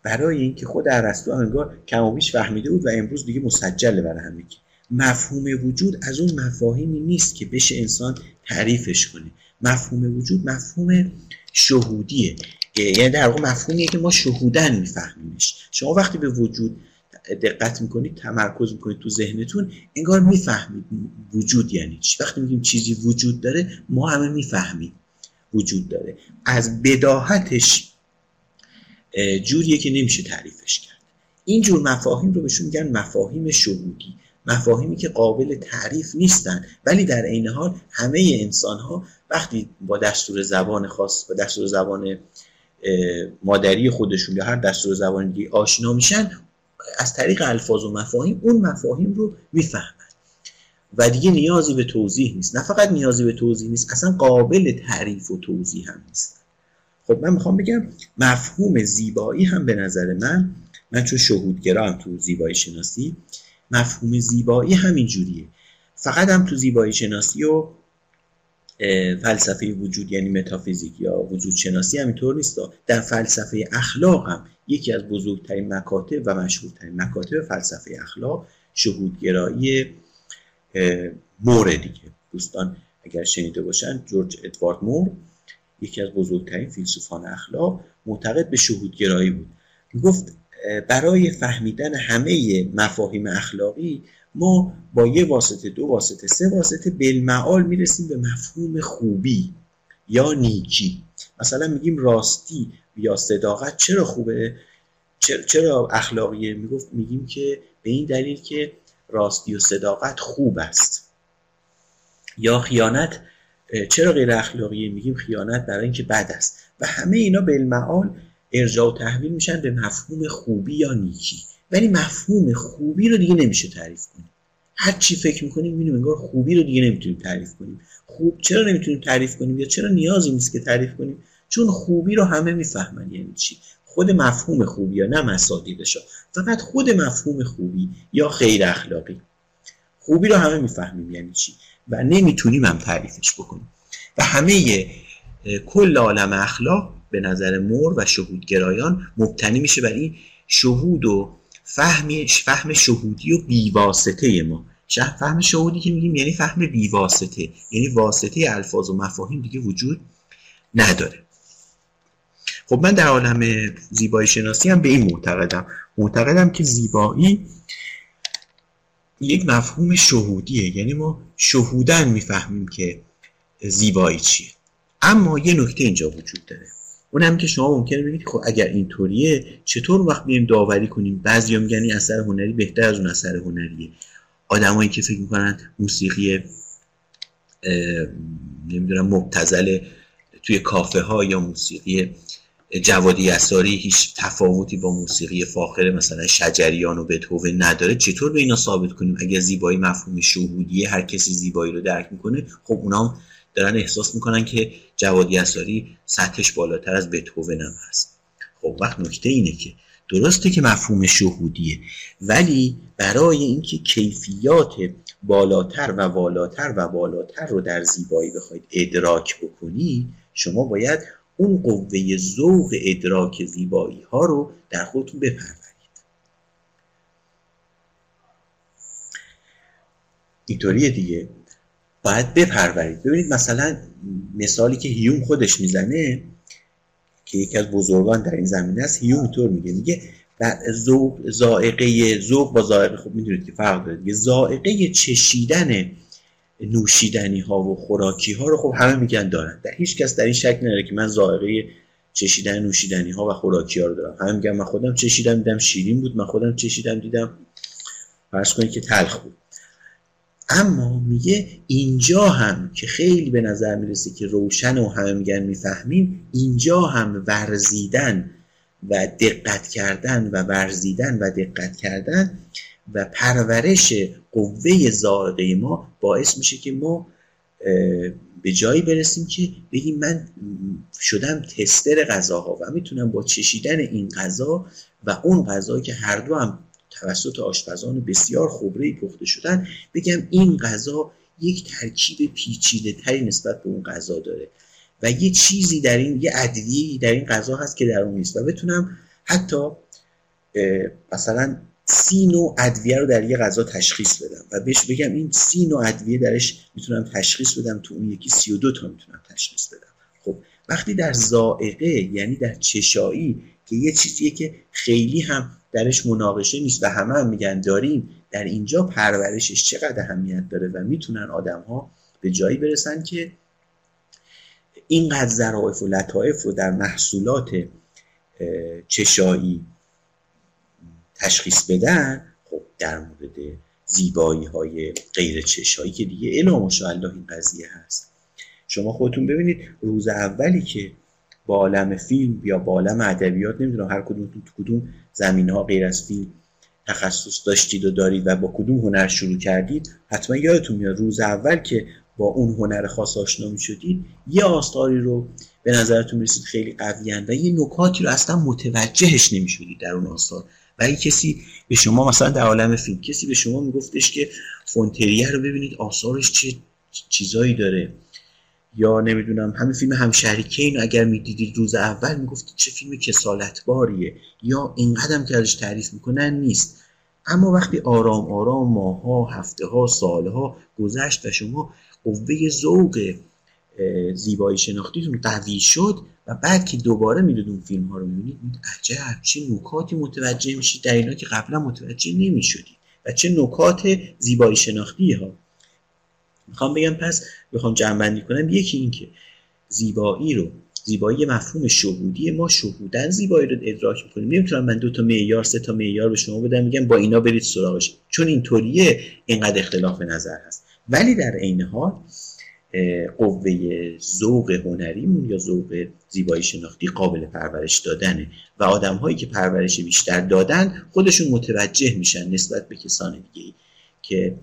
برای اینکه خود ارسطو انگار کم و بیش فهمیده بود و امروز دیگه مسجله برای همه مفهوم وجود از اون مفاهیمی نیست که بشه انسان تعریفش کنه. مفهوم وجود مفهوم شهودیه. یعنی در واقع مفهومیه که ما شهودن میفهمیمش. شما وقتی به وجود دقت می‌کنید تمرکز می‌کنید تو ذهنتون انگار می‌فهمید وجود یعنی چی. وقتی میگیم چیزی وجود داره ما همه می‌فهمیم وجود داره. از بداهتش جوریه که نمیشه تعریفش کرد. این جور مفاهیم رو بهشون میگن مفاهیم شهودی. مفاهیمی که قابل تعریف نیستن. ولی در عین حال همه انسان ها وقتی با دستور زبان خاص و دستور زبان مادری خودشون یا هر دستور زبان دیگه آشنا میشن از طریق الفاظ و مفاهیم اون مفاهیم رو می‌فهمن. و دیگه نیازی به توضیح نیست. نه فقط نیازی به توضیح نیست اصلا قابل تعریف و توضیح هم نیست. خب من می‌خوام بگم مفهوم زیبایی هم به نظر من من چون شهودگرا هم تو زیبایی شناسی مفهوم زیبایی همین جوریه. فقط هم تو زیبایی شناسی و فلسفه وجود یعنی متافیزیک یا وجود شناسی همینطور نیست. در فلسفه اخلاق هم یکی از بزرگترین مکاتب و مشهورترین مکاتب فلسفه اخلاق شهودگرایی مور دیگه. دوستان اگر شنیده باشن جورج ادوارد مور یکی از بزرگترین فیلسوفان اخلاق معتقد به شهودگرایی بود. گفت برای فهمیدن همه مفاهیم اخلاقی ما با یه واسطه دو واسطه سه واسطه بالمعال می‌رسیم به مفهوم خوبی یا نیکی. مثلا میگیم راستی یا صداقت چرا خوبه؟ چرا اخلاقیه؟ می‌گفت میگیم که به این دلیل که راستی و صداقت خوب است. یا خیانت چرا غیر اخلاقیه؟ میگیم خیانت برای اینکه بد است. و همه اینا بالمعال ارجاع و تحویل میشن به مفهوم خوبی یا نیکی. ولی مفهوم خوبی رو دیگه نمیشه تعریف کنیم. هر چی فکر می‌کنیم می‌بینیم انگار خوبی رو دیگه نمی‌تونیم تعریف کنیم. خوب چرا نمی‌تونیم تعریف کنیم یا چرا نیازی نیست که تعریف کنیم؟ چون خوبی رو همه می‌فهمن یعنی چی؟ خود مفهوم خوبی یا نه مصادیقش فقط خود مفهوم خوبی یا غیر اخلاقی. خوبی رو همه می‌فهمیم یعنی چی؟ و نمی‌تونیم هم تعریفش بکنیم. و همه کل عالم اخلاق به نظر مور و شهودگرایان مبتنی میشه بر این شهود و فهم فهم شهودی و بیواسطه ما. فهم شهودی که میگیم یعنی فهم بیواسطه. یعنی واسطه الفاظ و مفاهیم دیگه وجود نداره. خب من در عالم زیبایی شناسی هم به این معتقدم. معتقدم که زیبایی یک مفهوم شهودیه. یعنی ما شهودن می‌فهمیم که زیبایی چیه. اما یه نکته اینجا وجود داره. اونم که شما ممکنه ببینید خب اگر اینطوریه چطور وقت بیایم داوری کنیم؟ بعضیا میگن این اثر هنری بهتر از اون اثر هنریه. آدمایی که فکر می‌کنن موسیقی نمی‌دونم مبتزل توی کافه ها یا موسیقی جوادی اساری هیچ تفاوتی با موسیقی فاخر مثلا شجریان و بتهوون نداره چطور به اینا ثابت کنیم؟ اگر زیبایی مفهوم شهودیه هر کسی زیبایی رو درک می‌کنه خب اونام دارن احساس می‌کنن که جوادی اساری سطحش بالاتر از بتهوون هم هست. خب وقت نکته اینه که درسته که مفهوم شهودیه ولی برای اینکه کیفیات بالاتر و والاتر و بالاتر رو در زیبایی بخواید ادراک بکنی شما باید اون قوه ذوق ادراک زیبایی ها رو در خودتون بپرورید. اینطوریه دیگه. باید بپرورید. ببینید مثلا مثالی که هیوم خودش می‌زنه که یکی از بزرگان در این زمینه است هیوم اینطور میگه. میگه ذوق زائقه ذوق با زائقه خب می‌دونید که فرق داره. دیگه زائقه چشیدن نوشیدنی ها و خوراکی ها رو خب همه میگن دارن. در هیچ کس در این شک نداره که من زائقه چشیدن نوشیدنی ها و خوراکی ها رو دارم. همه میگن من خودم چشیدم دیدم شیرین بود من خودم چشیدم دیدم. فرض کنید که تلخ بود. اما میگه اینجا هم که خیلی به نظر می‌رسه که روشن و همه میگن می‌فهمیم اینجا هم ورزیدن و دقت کردن و ورزیدن و دقت کردن و پرورش قوه زائقه ما باعث میشه که ما به جایی برسیم که بگیم من شدم تستر غذاها و می‌تونم با چشیدن این غذا و اون غذا که هر دو هم توسط آشپزان بسیار خبره پخته شدن. بگم این غذا یک ترکیب پیچیده تری نسبت به اون غذا داره و یه چیزی در این یه ادویه در این غذا هست که در اون نیست. و بتونم حتی مثلا سی نوع ادویه رو در یه غذا تشخیص بدم و بهش بگم این سی نوع ادویه درش می‌تونم تشخیص بدم تو اون یکی سی و دو تا می‌تونم تشخیص بدم. خب وقتی در زائقه یعنی در چشایی که یه چیزیه که خیلی هم درش مناقشه نیست و همه هم میگن داریم. در اینجا پرورشش چقدر اهمیت داره و می‌تونن آدم ها به جایی برسن که اینقدر ظرافت و لطائف رو در محصولات چشایی تشخیص بدن خب در مورد زیبایی های غیر چشایی که دیگه الا ماشاءالله این قضیه هست. شما خودتون ببینید روز اولی که با عالم فیلم یا با عالم ادبیات نمی‌دونم هر کدوم تو کدوم زمین ها غیر از فیلم تخصص داشتید و دارید و با کدوم هنر شروع کردید حتما یادتون میاد روز اول که با اون هنر خاص آشنا می شدید یه آثاری رو به نظرتون رسید خیلی قوی و یه نکاتی رو اصلا متوجهش نمی شدید در اون آثار و اگه کسی به شما مثلا در عالم فیلم کسی به شما میگفتش که فونتریه رو ببینید آثارش چه چیزایی داره؟ یا نمی‌دونم همین فیلم همشهری کین اگر می‌دیدید روز اول می‌گفتید چه فیلم کسالتباریه. یا اینقدر که ازش تعریف می‌کنن نیست. اما وقتی آرام آرام ماها هفته ها سالها گذشت و شما قوه ذوق زیبایی شناختیتون قوی شد و بعد که دوباره می‌دید اون فیلم ها رو می‌بینید عجب چه نکاتی متوجه میشید در اینا که قبلا متوجه نمی‌شدید و چه نکات زیبایی شناختی ها می‌خوام بگم پس بخوام جمع کنم یکی این که زیبایی رو زیبایی مفهوم شهودی ما شهودن زیبایی رو ادراک می‌کنیم. نمی‌تونم من دو تا معیار سه تا معیار به شما بدم میگم با اینا برید سراغش. چون اینطوریه اینقدر اختلاف نظر هست. ولی در عین حال قوه ذوق هنریمون یا ذوق زیبایی شناختی قابل پرورش دادنه. و آدم هایی که پرورش بیشتر دادن خودشون متوجه میشن نسبت به کسان دیگه که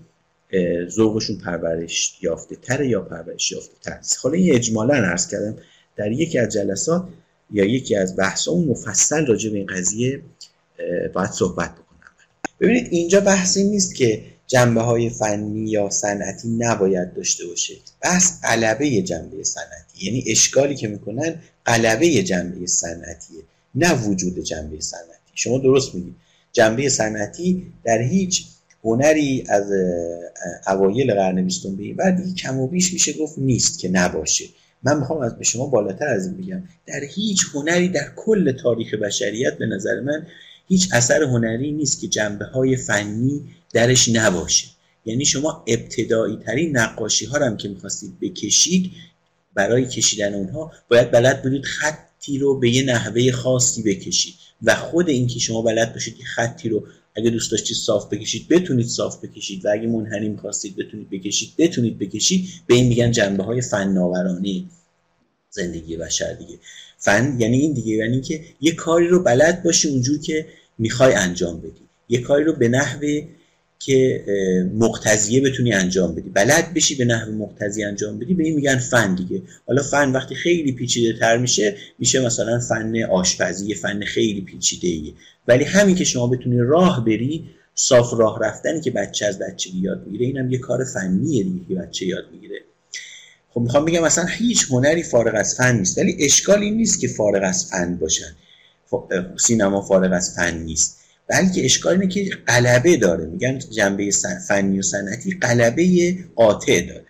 ذوقشون پرورش یافته تر یا پرورش یافته تر حالا این اجمالا عرض کردم در یکی از جلسات یا یکی از بحثامون مفصل راجع به این قضیه باید صحبت بکنم. ببینید اینجا بحثی نیست که جنبه های فنی یا صنعتی نباید داشته باشه بحث قلبه جنبه صنعتی. یعنی اشکالی که می‌کنن قلبه جنبه صنعتیه نه وجود جنبه صنعتی. شما درست میگید. جنبه صنعتی در هیچ هنری از اوایل قرن بیستم به بعد کم و بیش میشه گفت نیست که نباشه. من می‌خوام از به شما بالاتر از این بگم. در هیچ هنری در کل تاریخ بشریت به نظر من هیچ اثر هنری نیست که جنبه های فنی درش نباشه. یعنی شما ابتدایی ترین نقاشی ها هم که می‌خواستید بکشید برای کشیدن اونها باید بلد بودید خطی رو به یه نحوه خاصی بکشید. و خود اینکه شما بلد باشید که خطی رو اگه دوست داشتید صاف بکشید بتونید صاف بکشید و اگه منحنی می‌خواستید بتونید بکشید بتونید بکشید. به این میگن جنبه های فناورانه زندگی بشر دیگه. فن یعنی این دیگه یعنی که یه کاری رو بلد باشی اونجور که می‌خوای انجام بدی. یه کاری رو به نحوه که مقتضیه بتونی انجام بدی. بلد بشی به نحو مقتضی انجام بدی به این میگن فن دیگه. حالا فن وقتی خیلی پیچیده تر میشه میشه مثلا فن آشپزی فن خیلی پیچیده ایه ولی همین که شما بتونی راه بری صاف راه رفتنی که بچه از بچه یاد می‌گیره اینم یه کار فنیه دیگه که بچه یاد می‌گیره. خب می‌خوام بگم مثلا هیچ هنری فارغ از فن نیست ولی اشکالی نیست که فارغ از فن باشن. سینما فارغ از فن نیست. بلکه اشکال اینه که قلبه داره. میگن جنبه فنی و صنعتی قلبه قاطع داره.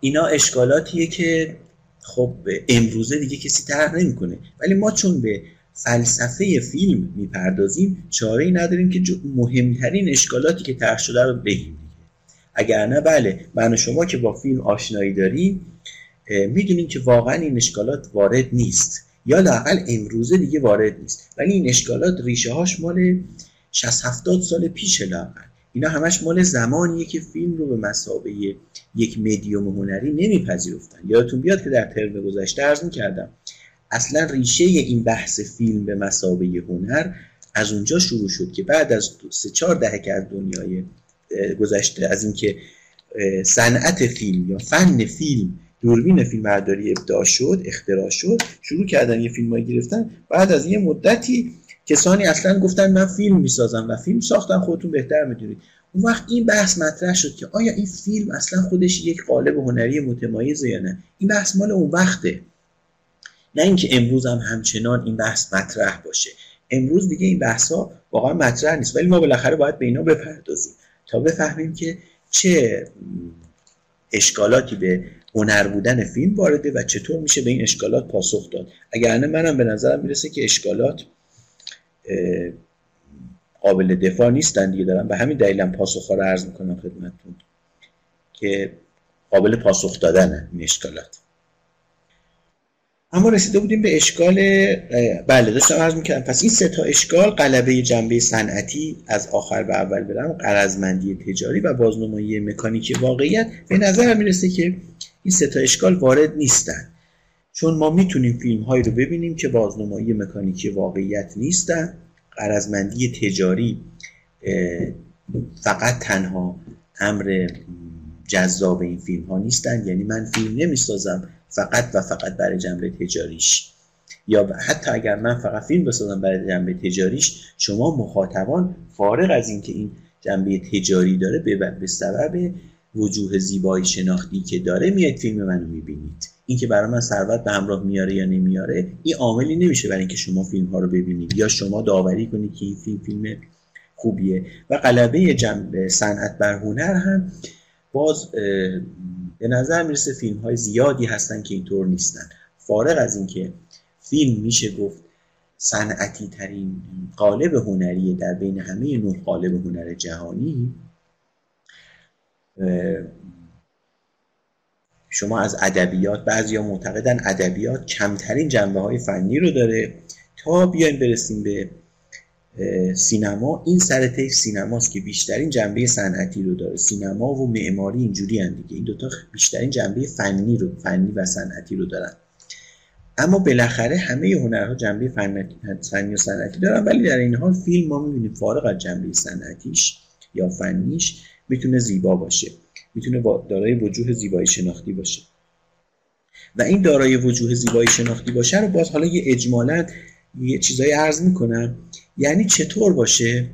اینا اشکالاتیه که خب امروزه دیگه کسی طرح نمی‌کنه. ولی ما چون به فلسفه فیلم می‌پردازیم چاره ای نداریم که مهمترین اشکالاتی که طرح شده رو بگیم اگر نه بله من و شما که با فیلم آشنایی داریم می‌دونیم که واقعا این اشکالات وارد نیست. یا لاقل امروزه دیگه وارد نیست. ولی این اشکالات ریشه هاش مال 60 70 سال پیش لاقل. اینا همش مال زمانیه که فیلم رو به مسابقه یک مدیوم هنری نمیپذیرفتن. یادتون بیاد که در ترم گذشته عرض کردم اصلا ریشه این بحث فیلم به مسابقه هنر از اونجا شروع شد که بعد از سه چهار دهه از دنیای گذشته از اینکه صنعت فیلم یا فن فیلم دوربین فیلم برداری ابداع شد اختراع شد شروع کردن یه فیلم گرفتن. بعد از یه مدتی کسانی اصلا گفتن من فیلم می‌سازم و فیلم ساختن خودتون بهتر می‌دونید. اون وقت این بحث مطرح شد که آیا این فیلم اصلا خودش یک قالب هنری متمایزه یا نه؟ این بحث مال اون وقته. نه اینکه امروز هم همچنان این بحث مطرح باشه. امروز دیگه این بحث ها واقعا مطرح نیست ولی ما بالاخره باید به اینا بپردازیم تا بفهمیم که چه اشکالاتی به هنر بودن فیلم وارده و چطور میشه به این اشکالات پاسخ داد. اگر نه منم به نظرم می‌رسه که اشکالات قابل دفاع نیستن دیگه. دارم به همین دلیلم پاسخ ها رو عرض می‌کنم خدمتتون که قابل پاسخ دادن این اشکالات. اما رسیده بودیم به اشکال بله داشتم عرض می‌کردم. پس این سه تا اشکال قلبه جنبه صنعتی از آخر به اول برم قرضمندی تجاری و بازنمایی مکانیکی واقعیت. به نظر می‌رسه که این سه تا اشکال وارد نیستن. چون ما می‌تونیم فیلم هایی رو ببینیم که بازنمایی مکانیکی واقعیت نیستن. قرضمندی تجاری فقط تنها امر جذاب این فیلم ها نیستن. یعنی من فیلم نمی‌سازم. فقط و فقط برای جنبه تجاریش. یا حتی اگر من فقط فیلم بسازم برای جنبه تجاریش شما مخاطبان فارغ از اینکه این جنبه تجاری داره به سبب وجوه زیبایی شناختی که داره میاد فیلم منو می‌بینید. این که برای من ثروت به همراه میاره یا نمیاره این عاملی نمیشه برای اینکه شما فیلم ها رو ببینید. یا شما داوری کنید که این فیلم فیلم خوبیه. و غلبه جنب صنعت بر هنر هم باز به نظر می‌رسه فیلم های زیادی هستن که اینطور نیستن. فارغ از اینکه فیلم میشه گفت صنعتی ترین قالب هنری در بین همه نوع قالب هنر جهانی شما از ادبیات بعضیا معتقدن ادبیات کمترین جنبه های فنی رو داره. تا بیایم برسیم به سینما. این سر سینماست که بیشترین جنبه صنعتی رو داره. سینما و معماری اینجوری هم دیگه. این دوتا بیشترین جنبه فنی رو فنی و صنعتی رو دارن. اما بالاخره همه هنرها جنبه فنی و صنعتی دارن. ولی در این حال فیلم ما می‌بینیم فارغ از جنبه صنعتیش یا فنیش می‌تونه زیبا باشه. می‌تونه دارای وجوه زیبایی شناختی باشه. و این دارای وجوه زیبایی شناختی باشه رو باز حالا یه اجمالا یه چیزایی عرض می‌کنم. یعنی چطور باشه؟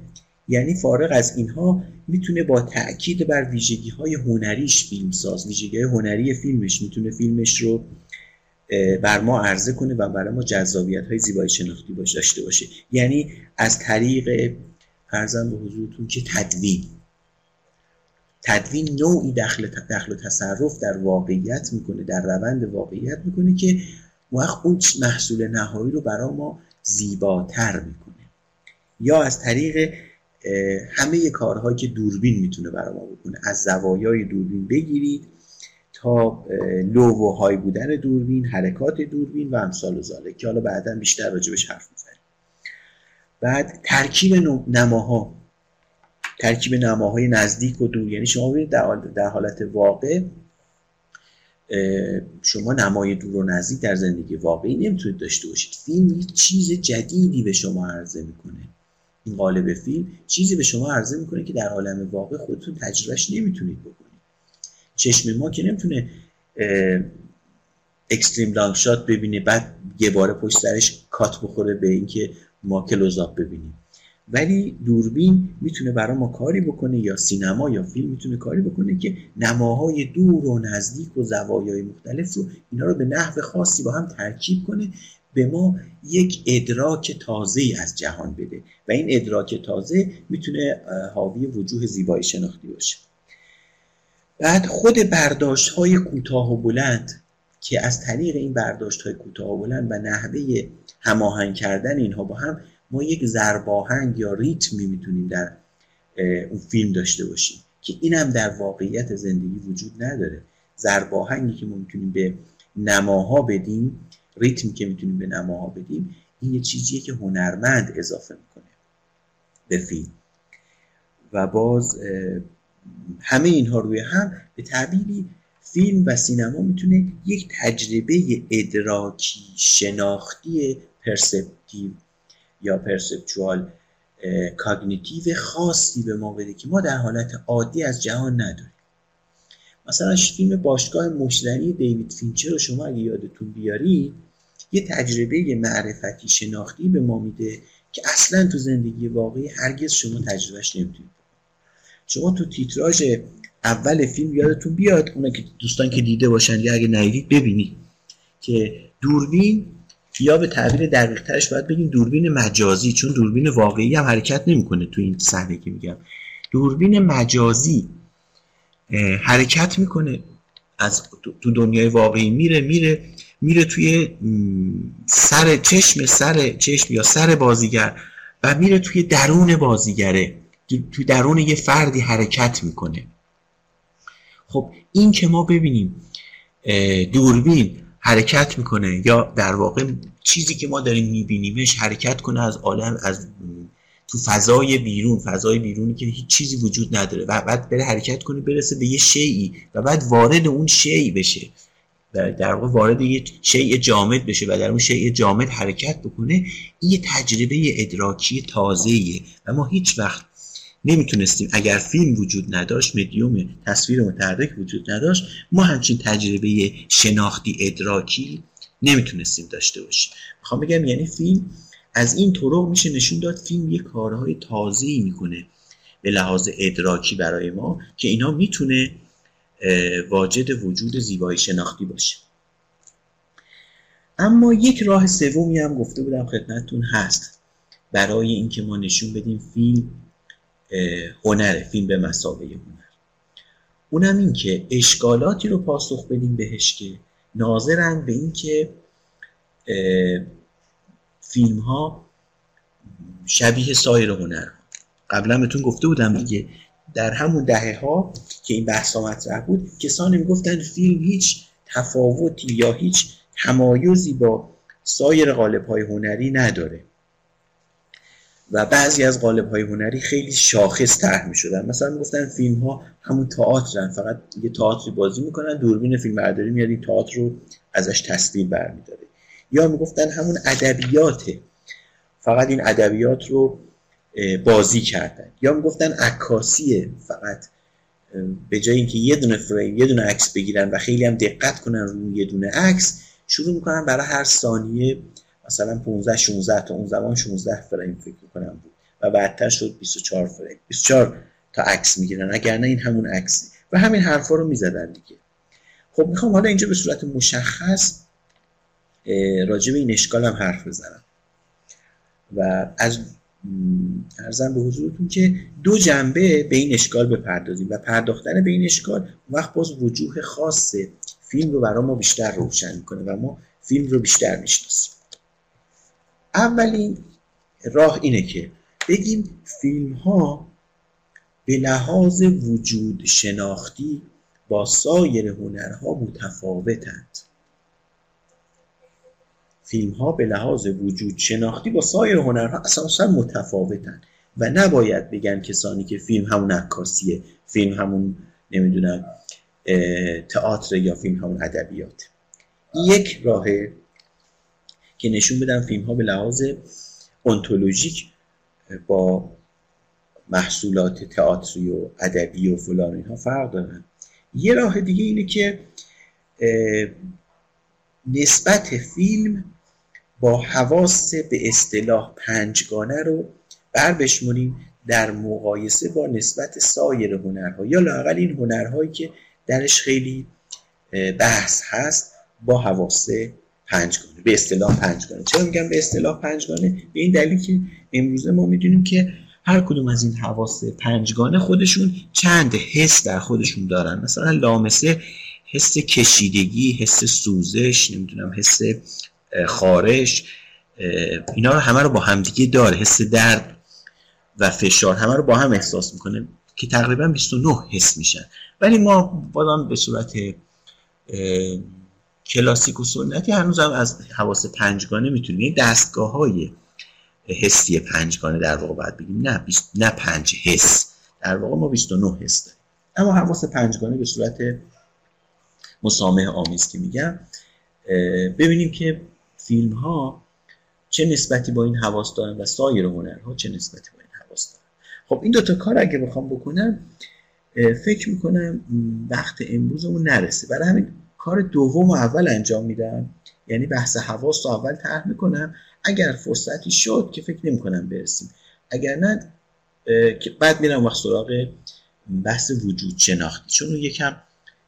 یعنی فارغ از اینها می‌تونه با تاکید بر ویژگی های هنریش فیلمساز ویژگی هنری فیلمش می‌تونه فیلمش رو بر ما عرضه کنه و برای ما جذابیت های زیبایی شناختی باش داشته باشه. یعنی از طریق ارزم به حضورتون که تدوین. تدوین نوعی دخل, دخل و تصرف در واقعیت می‌کنه در روند واقعیت می‌کنه که وقت اون محصول نهایی رو برای ما زیباتر می‌کنه. یا از طریق همه کارهایی که دوربین می‌تونه برای ما بکنه. از زوایای دوربین بگیرید تا لو های بودن دوربین حرکات دوربین و امثال و زاله که حالا بعدا بیشتر راجبش حرف می‌زنیم. بعد ترکیب نماها. ترکیب نماهای نزدیک و دور. یعنی شما ببینید در حالت واقع شما نمای دور و نزدیک در زندگی واقعی نمی‌تونید داشته باشید. فیلم یک چیز جدیدی به شما عرضه می‌کنه. این قالب فیلم چیزی به شما عرضه می‌کنه که در عالم واقع خودتون تجربهش نمی‌تونید بکنید. چشم ما که نمی‌تونه اکستریم لانگ شات ببینه بعد یه باره پشت سرش کات بخوره به اینکه ما کلوزاپ ببینیم. ولی دوربین می‌تونه برای ما کاری بکنه یا سینما یا فیلم می‌تونه کاری بکنه که نماهای دور و نزدیک و زوایای مختلف رو اینا رو به نحو خاصی با هم ترکیب کنه به ما یک ادراک تازه از جهان بده. و این ادراک تازه می‌تونه حاوی وجوه زیبایی شناختی باشه. بعد خود برداشت های کوتاه و بلند که از طریق این برداشت های کوتاه و بلند و نحوه هماهنگ کردن اینها با هم ما یک زرباهنگ یا ریتمی می‌تونیم در اون فیلم داشته باشیم که این هم در واقعیت زندگی وجود نداره. زرباهنگی که ما می‌تونیم به نماها بدیم ریتمی که می‌تونیم به نماها بدیم این یه چیزیه که هنرمند اضافه می‌کنه. به فیلم و باز همه اینها روی هم به تعبیری فیلم و سینما می‌تونه یک تجربه ادراکی شناختی perceptive یا perceptual cognitive خاصی به ما بده که ما در حالت عادی از جهان نداریم. مثلا فیلم باشگاه مشتری دیوید فینچر رو شما اگه یادتون بیاری یه تجربه معرفتی شناختی به ما میده که اصلا تو زندگی واقعی هرگز شما تجربهش نمی‌تونید شما تو تیتراژ اول فیلم یادتون بیاد اون که دوستان که دیده باشن یا اگه ندیدید ببینید که دوربین یا به تعبیر دقیق ترش باید بگیم دوربین مجازی چون دوربین واقعی هم حرکت نمی‌کنه تو این صحنه که میگم. دوربین مجازی حرکت می‌کنه از تو دنیای واقعی میره میره میره توی سر چشم سر چشم یا سر بازیگر و میره توی درون بازیگره توی درون یه فردی حرکت می‌کنه. خب این که ما ببینیم دوربین حرکت می‌کنه یا در واقع چیزی که ما داریم میبینیمش حرکت کنه از عالم از تو فضای بیرون فضای بیرونی که هیچ چیزی وجود نداره و بعد بره حرکت کنه برسه به یه شیعی و بعد وارد اون شیعی بشه. در واقع وارد یه شیء جامد بشه و در اون شیء جامد حرکت بکنه این یه تجربه ادراکی تازه‌ایه. و ما هیچ وقت نمی‌تونستیم اگر فیلم وجود نداشت مدیوم تصویر متحرک وجود نداشت ما همچین تجربه شناختی ادراکی نمی‌تونستیم داشته باشیم. می‌خوام بگم یعنی فیلم از این طرق میشه نشون داد فیلم یه کارهای تازه‌ای می‌کنه به لحاظ ادراکی برای ما که اینا می‌تونه واجد وجود زیبایی شناختی باشه. اما یک راه سومی هم گفته بودم خدمتتون هست. برای اینکه ما نشون بدیم فیلم هنره فیلم به مسابقه هنر. اونم این که اشکالاتی رو پاسخ بدیم بهش که ناظرن به اینکه فیلم ها شبیه سایر هنر قبلا بهتون گفته بودم دیگه در همون دهه ها که این بحث مطرح بود کسانی می‌گفتن فیلم هیچ تفاوتی یا هیچ تمایزی با سایر قالب های هنری نداره. و بعضی از قالب های هنری خیلی شاخص طرح می شدن مثلا گفتن فیلم ها همون تئاترن فقط یه تئاتری بازی می‌کنن دوربین فیلم برداری میاد این تئاتر رو ازش تصویر برمیداره. یا می‌گفتن همون ادبیاته. فقط این ادبیات رو بازی کردن. یا می‌گفتن عکاسیه فقط به جای اینکه یه دونه فریم یه دونه عکس بگیرن و خیلی هم دقت کنن روی یه دونه عکس شروع می‌کنن برای هر ثانیه مثلا 15 16 تا اون زمان 16 فریم فکر کنم بود. و بعدتر شد 24 فریم. 24 تا عکس می‌گیرن اگر نه این همون عکس و همین حرفا رو می‌زدن دیگه. خب می‌خوام حالا اینجا به صورت مشخص راجع به این اشکال هم حرف بزنم. و از ارزم به حضورتون که دو جنبه به این اشکال بپردازیم و پرداختن به این اشکال وقت باز وجوه خاص فیلم رو برای ما بیشتر روشن می‌کنه و ما فیلم رو بیشتر می‌شناسیم. اولین راه اینه که بگیم فیلم ها به لحاظ وجود شناختی با سایر هنرها متفاوتند. فیلم ها به لحاظ وجود شناختی با سایر هنرها اساسا متفاوتن و نباید بگن کسانی که فیلم همون عکاسیه فیلم همون نمی‌دونم تئاتر یا فیلم همون ادبیات. یک راهه که نشون بدن فیلم ها به لحاظ انتولوژیک با محصولات تئاتری و ادبی و فلان اینها فرق دارن. یه راه دیگه اینه که نسبت فیلم با حواس به اصطلاح پنجگانه رو بر بشمونیم در مقایسه با نسبت سایر هنرها. یا لاقل این هنرهایی که درش خیلی بحث هست با حواس پنجگانه به اصطلاح پنجگانه. چرا میگم به اصطلاح پنجگانه؟ به این دلیل که امروزه ما می‌دونیم که هر کدوم از این حواس پنجگانه خودشون چند حس در خودشون دارن. مثلا لامسه حس کشیدگی حس سوزش نمی‌دونم حس خارش اینا رو همه رو با همدیگه داره حس درد و فشار همه رو با هم احساس می‌کنه که تقریبا 29 حس میشن. ولی ما بازم به صورت کلاسیک و سنتی هنوز هم از حواس پنجگانه می‌تونیم. یه دستگاه های حسی پنجگانه در واقع باید بگیم. نه نه پنج حس. در واقع ما 29 حس داریم. اما حواس پنجگانه به صورت مسامه آمیز که میگم ببینیم که فیلم ها چه نسبتی با این حواس دارن و سایر هنرها چه نسبتی با این حواس دارن؟ خب این دوتا کار اگه بخوام بکنم فکر می‌کنم وقت امروزمون نرسه. برای همین کار دوم اول انجام میدم. یعنی بحث حواس رو اول طرح می‌کنم. اگر فرصتی شد که فکر نمی‌کنم برسیم. اگر نه بعد میرم وقت سراغ بحث وجود شناختی. چون اون یکم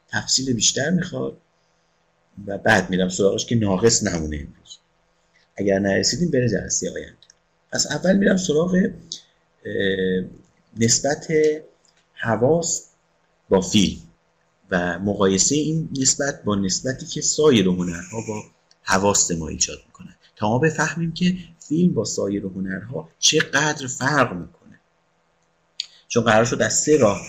تفصیل بیشتر می‌خواد. و بعد میرم سراغش که ناقص نمونه امروز. اگر نرسیدیم بره جلسه آینده. پس اول میرم سراغ نسبت حواس با فیلم و مقایسه این نسبت با نسبتی که سایر هنرها با حواس ما ایجاد می‌کنن تا ما بفهمیم که فیلم با سایر هنرها چقدر فرق می‌کنه. چون قرار شد از سه راه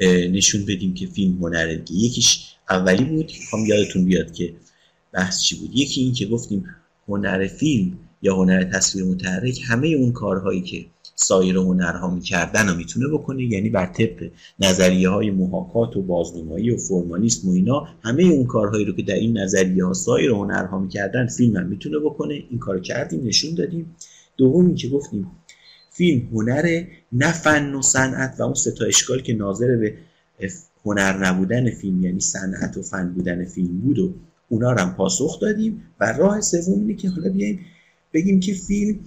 نشون بدیم که فیلم هنره یکیش اولی بود می‌خوام یادتون بیاد که بحث چی بود. یکی این که گفتیم هنر فیلم یا هنر تصویر متحرک همه اون کارهایی که سایر هنرها می‌کردن و می‌تونه بکنه. یعنی بر طبق نظریه های محاکات و بازنمایی و فرمالیسم و اینا همه اون کارهایی رو که در این نظریه ها سایر هنرها می‌کردن فیلم هم می‌تونه بکنه. این کار کردیم نشون دادیم. دومی که گفتیم فیلم هنر نه فن و صنعت و اون ستا اشکال که ناظر به هنر نبودن فیلم یعنی صنعت و فن بودن فیلم بود و اونا رو هم پاسخ دادیم و راه سوم اینه که حالا بیایم بگیم که فیلم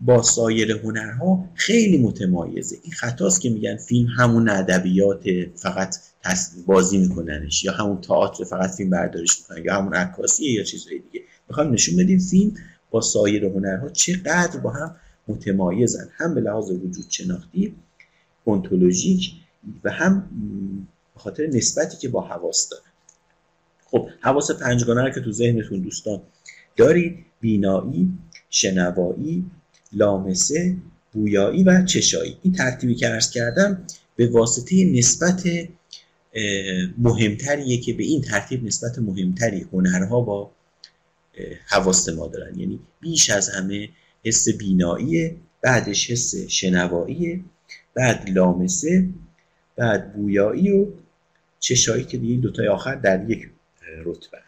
با سایر هنرها خیلی متمایزه. این خطاست که میگن فیلم همون ادبیات فقط بازی میکننش یا همون تئاتر فقط فیلم برداریش می‌کنن یا همون عکاسیه یا چیزهای دیگه. می‌خوایم نشون بدیم فیلم با سایر هنرها چقدر با هم متمایزن. هم به لحاظ وجود شناختی اونتولوژیک و هم به خاطر نسبتی که با حواس داره. خب حواس پنجگانه رو که تو ذهنتون دوستان دارید بینایی شنوایی لامسه بویایی و چشایی. این ترتیبی که عرض کردم به واسطه نسبت مهمتریه که به این ترتیب نسبت مهمتری هنرها با حواس ما دارن. یعنی بیش از همه حس بینایی بعدش حس شنوایی بعد لامسه بعد بویایی و چشایی که دیگه دوتای آخر در یک رتبه.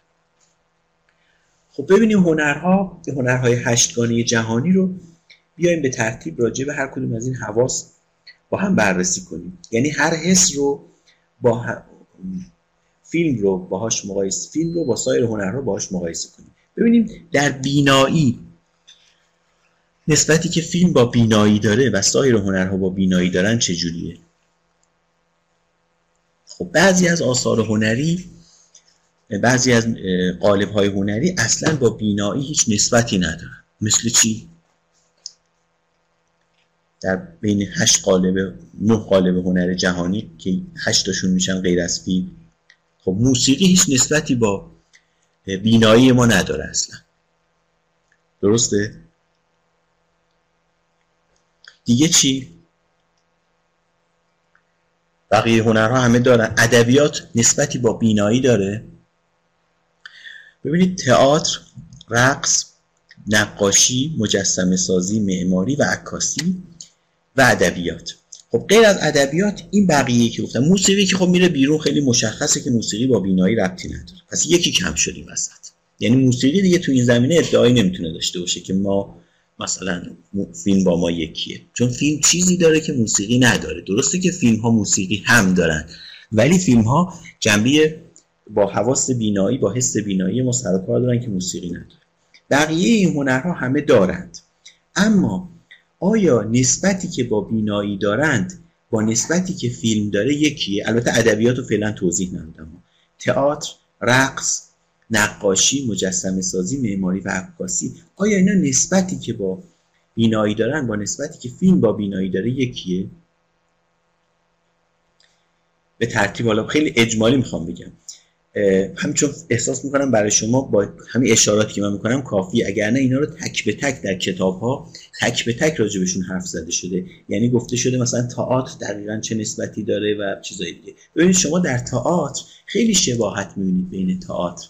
خب ببینیم هنرها هنرهای هشتگانه جهانی رو بیایم به ترتیب راجع به هر کدوم از این حواس با هم بررسی کنیم. یعنی هر حس رو با فیلم رو باهاش مقایسه فیلم رو با سایر هنرها باهاش مقایسه کنیم. ببینیم در بینایی نسبتی که فیلم با بینایی داره و سایر هنرها با بینایی دارن چجوریه؟ خب بعضی از آثار هنری بعضی از قالب های هنری اصلا با بینایی هیچ نسبتی ندارن مثل چی؟ در بین هشت قالب نه قالب هنر جهانی که هشتاشون میشن غیر از فیلم خب موسیقی هیچ نسبتی با بینایی ما نداره اصلا درسته؟ دیگه چی؟ بقیه هنرها همه دارن. ادبیات نسبتی با بینایی داره. ببینید تئاتر رقص نقاشی مجسمه سازی معماری و عکاسی و ادبیات. خب غیر از ادبیات این بقیه که گفتم موسیقی که خب میره بیرون خیلی مشخصه که موسیقی با بینایی ربطی نداره. پس یکی کم شدیم وسط. یعنی موسیقی دیگه تو این زمینه ادعایی نمی‌تونه داشته باشه که ما مثلا فیلم با ما یکیه. چون فیلم چیزی داره که موسیقی نداره. درسته که فیلم ها موسیقی هم دارن ولی فیلم ها جنبه با حواس بینایی با حس بینایی ما سر کار دارن که موسیقی نداره. بقیه این هنرها همه دارند. اما آیا نسبتی که با بینایی دارند با نسبتی که فیلم داره یکیه؟ البته ادبیات رو فعلا توضیح ندادم. تئاتر رقص نقاشی مجسمه سازی معماری و عکاسی. آیا اینا نسبتی که با بینایی دارن با نسبتی که فیلم با بینایی داره یکیه؟ به ترتیب حالا خیلی اجمالی می‌خوام بگم. همچون احساس می‌کنم برای شما با همین اشاراتی که من می‌کنم کافی اگر نه اینا رو تک به تک در کتاب ها تک به تک راجبشون حرف زده شده. یعنی گفته شده مثلا تئاتر دقیقا چه نسبتی داره و چیزایی دیگه. ببینید شما در تئاتر خیلی شباهت می‌بینید بین تئاتر.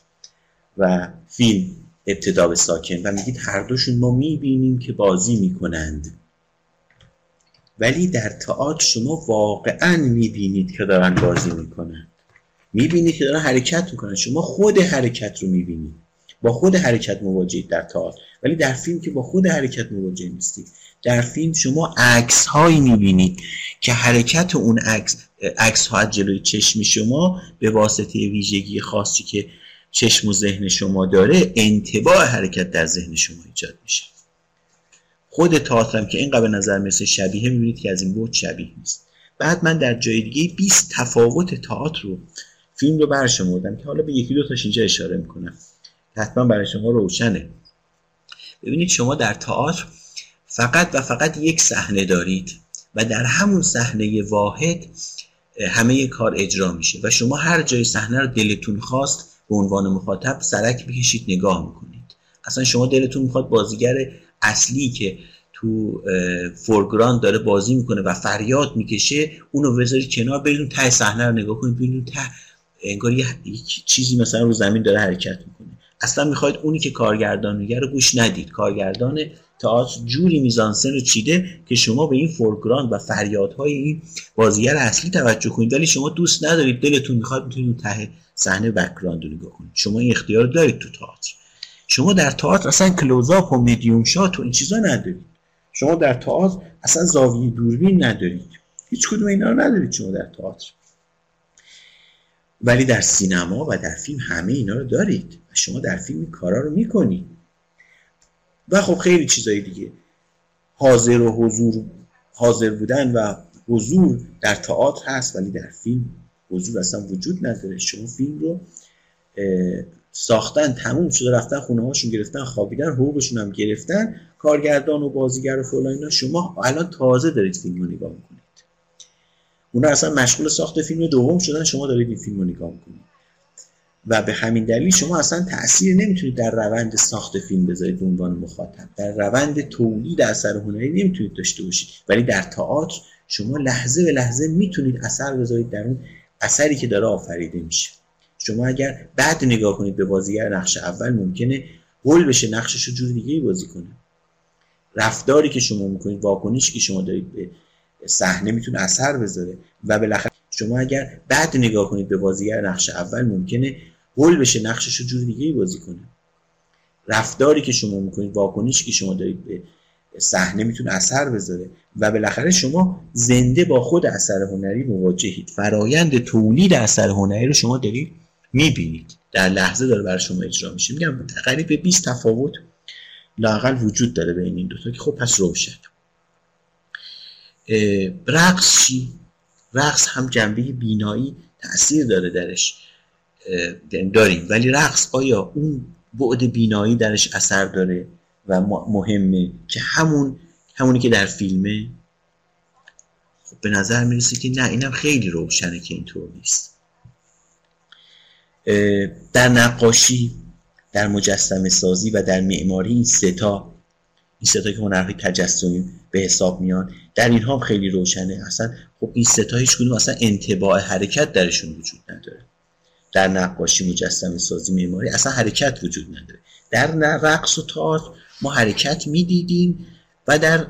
و فیلم ابتدا به ساکن و میگید هر دوشون ما می‌بینیم که بازی می‌کنند. ولی در تئاتر شما واقعا می‌بینید که دارن بازی می‌کنند می‌بینید که دارن حرکت می‌کنن. شما خود حرکت رو می‌بینید. با خود حرکت مواجهید در تئاتر. ولی در فیلم که با خود حرکت مواجه نیستید. در فیلم شما عکس هایی می‌بینید که حرکت اون عکس عکس ها جلوی چشم شما به واسطه ویژگی خاصی که چشم و ذهن شما داره انتباع حرکت در ذهن شما ایجاد میشه. خود تئاتر که اینقدر به نظر مثل شبیه می‌بینید که از این بود شبیه نیست. بعد من در جای دیگه 20 تفاوت تئاتر رو فیلم رو برشمردم که حالا به یکی دو تاش اینجا اشاره می‌کنم. حتما برای شما روشنه. ببینید شما در تئاتر فقط و فقط یک صحنه دارید و در همون صحنه واحد همه کار اجرا میشه و شما هر جای صحنه رو دلتون خواست به عنوان مخاطب سرک بکشید نگاه می‌کنید. اصلا شما دلتون می‌خواد بازیگر اصلی که تو foreground داره بازی می‌کنه و فریاد می‌کشه اونو بذارید کنار برید ته صحنه رو نگاه کنید ببینید ته انگار یه چیزی مثلا رو زمین داره حرکت می‌کنه. اصلا می‌خواید اونی که کارگردان میگه رو گوش ندید. کارگردان تئاتر جوری میزانسن رو چیده که شما به این foreground و فریادهای این بازیگر اصلی توجه کنید. ولی شما دوست ندارید دلتون می‌خواد می‌تونید ته صحنه background رو نگاه کنید. شما این اختیار دارید تو تئاتر. شما در تئاتر اصلا کلوزآپ و میدیوم شات و این چیزا ندارید. شما در تئاتر اصلا زاویه دوربین ندارید. هیچ کدوم اینا رو ندارید شما در تئاتر. ولی در سینما و در فیلم همه اینا رو دارید. و شما در فیلم کارا رو می‌کنید. و خب خیلی چیزایی دیگه. حاضر و حضور حاضر بودن و حضور در تئاتر هست ولی در فیلم حضور اصلا وجود نداره. شما فیلم رو ساختن تموم شده رفتن خونه هاشون گرفتن خوابیدن حقوقشون هم گرفتن کارگردان و بازیگر و فلان اینا. شما الان تازه دارید فیلم رو نگاه می‌کنید. اونا اصلا مشغول ساخت فیلم دوم شدن شما دارید این فیلم رو نگاه می‌کنید. و به همین دلیل شما اصلا تاثیر نمی‌تونید در روند ساخت فیلم بذارید به عنوان مخاطب. در روند تولید اثر هنری نمی‌تونید داشته باشید. ولی در تئاتر شما لحظه به لحظه می‌تونید اثر بذارید در اون اثری که داره آفریده میشه. شما اگر بعد نگاه کنید به بازیگر نقش اول ممکنه گل بشه نقشش رو جور دیگه بازی کنه. رفتاری که شما می‌کنید واکنشی که شما دارید به صحنه می‌تونه اثر بذاره. و بالاخره شما اگر بعد نگاه کنید به بازیگر نقش اول ممکنه گل بشه نقشش رو جور دیگه بازی کنه. رفتاری که شما می‌کنید واکنشی که شما دارید به صحنه می‌تونه اثر بذاره و بالاخره شما زنده با خود اثر هنری مواجهید. فرایند تولید اثر هنری رو شما دارید می‌بینید. در لحظه داره برای شما اجرا میشه. میگم قریب به 20 تفاوت لاقل وجود داره بین این دوتا که خب پس روشن. رقص چی؟ رقص هم جنبه بینایی تاثیر داره درش. داریم. ولی رقص آیا اون بعد بینایی درش اثر داره و مهمه که همون همونی که در فیلمه؟ خب به نظر می‌رسه که نه اینم خیلی روشنه که اینطور نیست. در نقاشی در مجسم سازی و در معماری این ستا این ستا که هنرهای تجسمی به حساب میان در اینها خیلی روشنه. اصلا خب این ستا هیچ کدوم اصلا انتباع حرکت درشون وجود نداره. در نقاشی مجسم سازی معماری اصلا حرکت وجود نداره. در رقص و تئاتر ما حرکت می‌دیدیم و در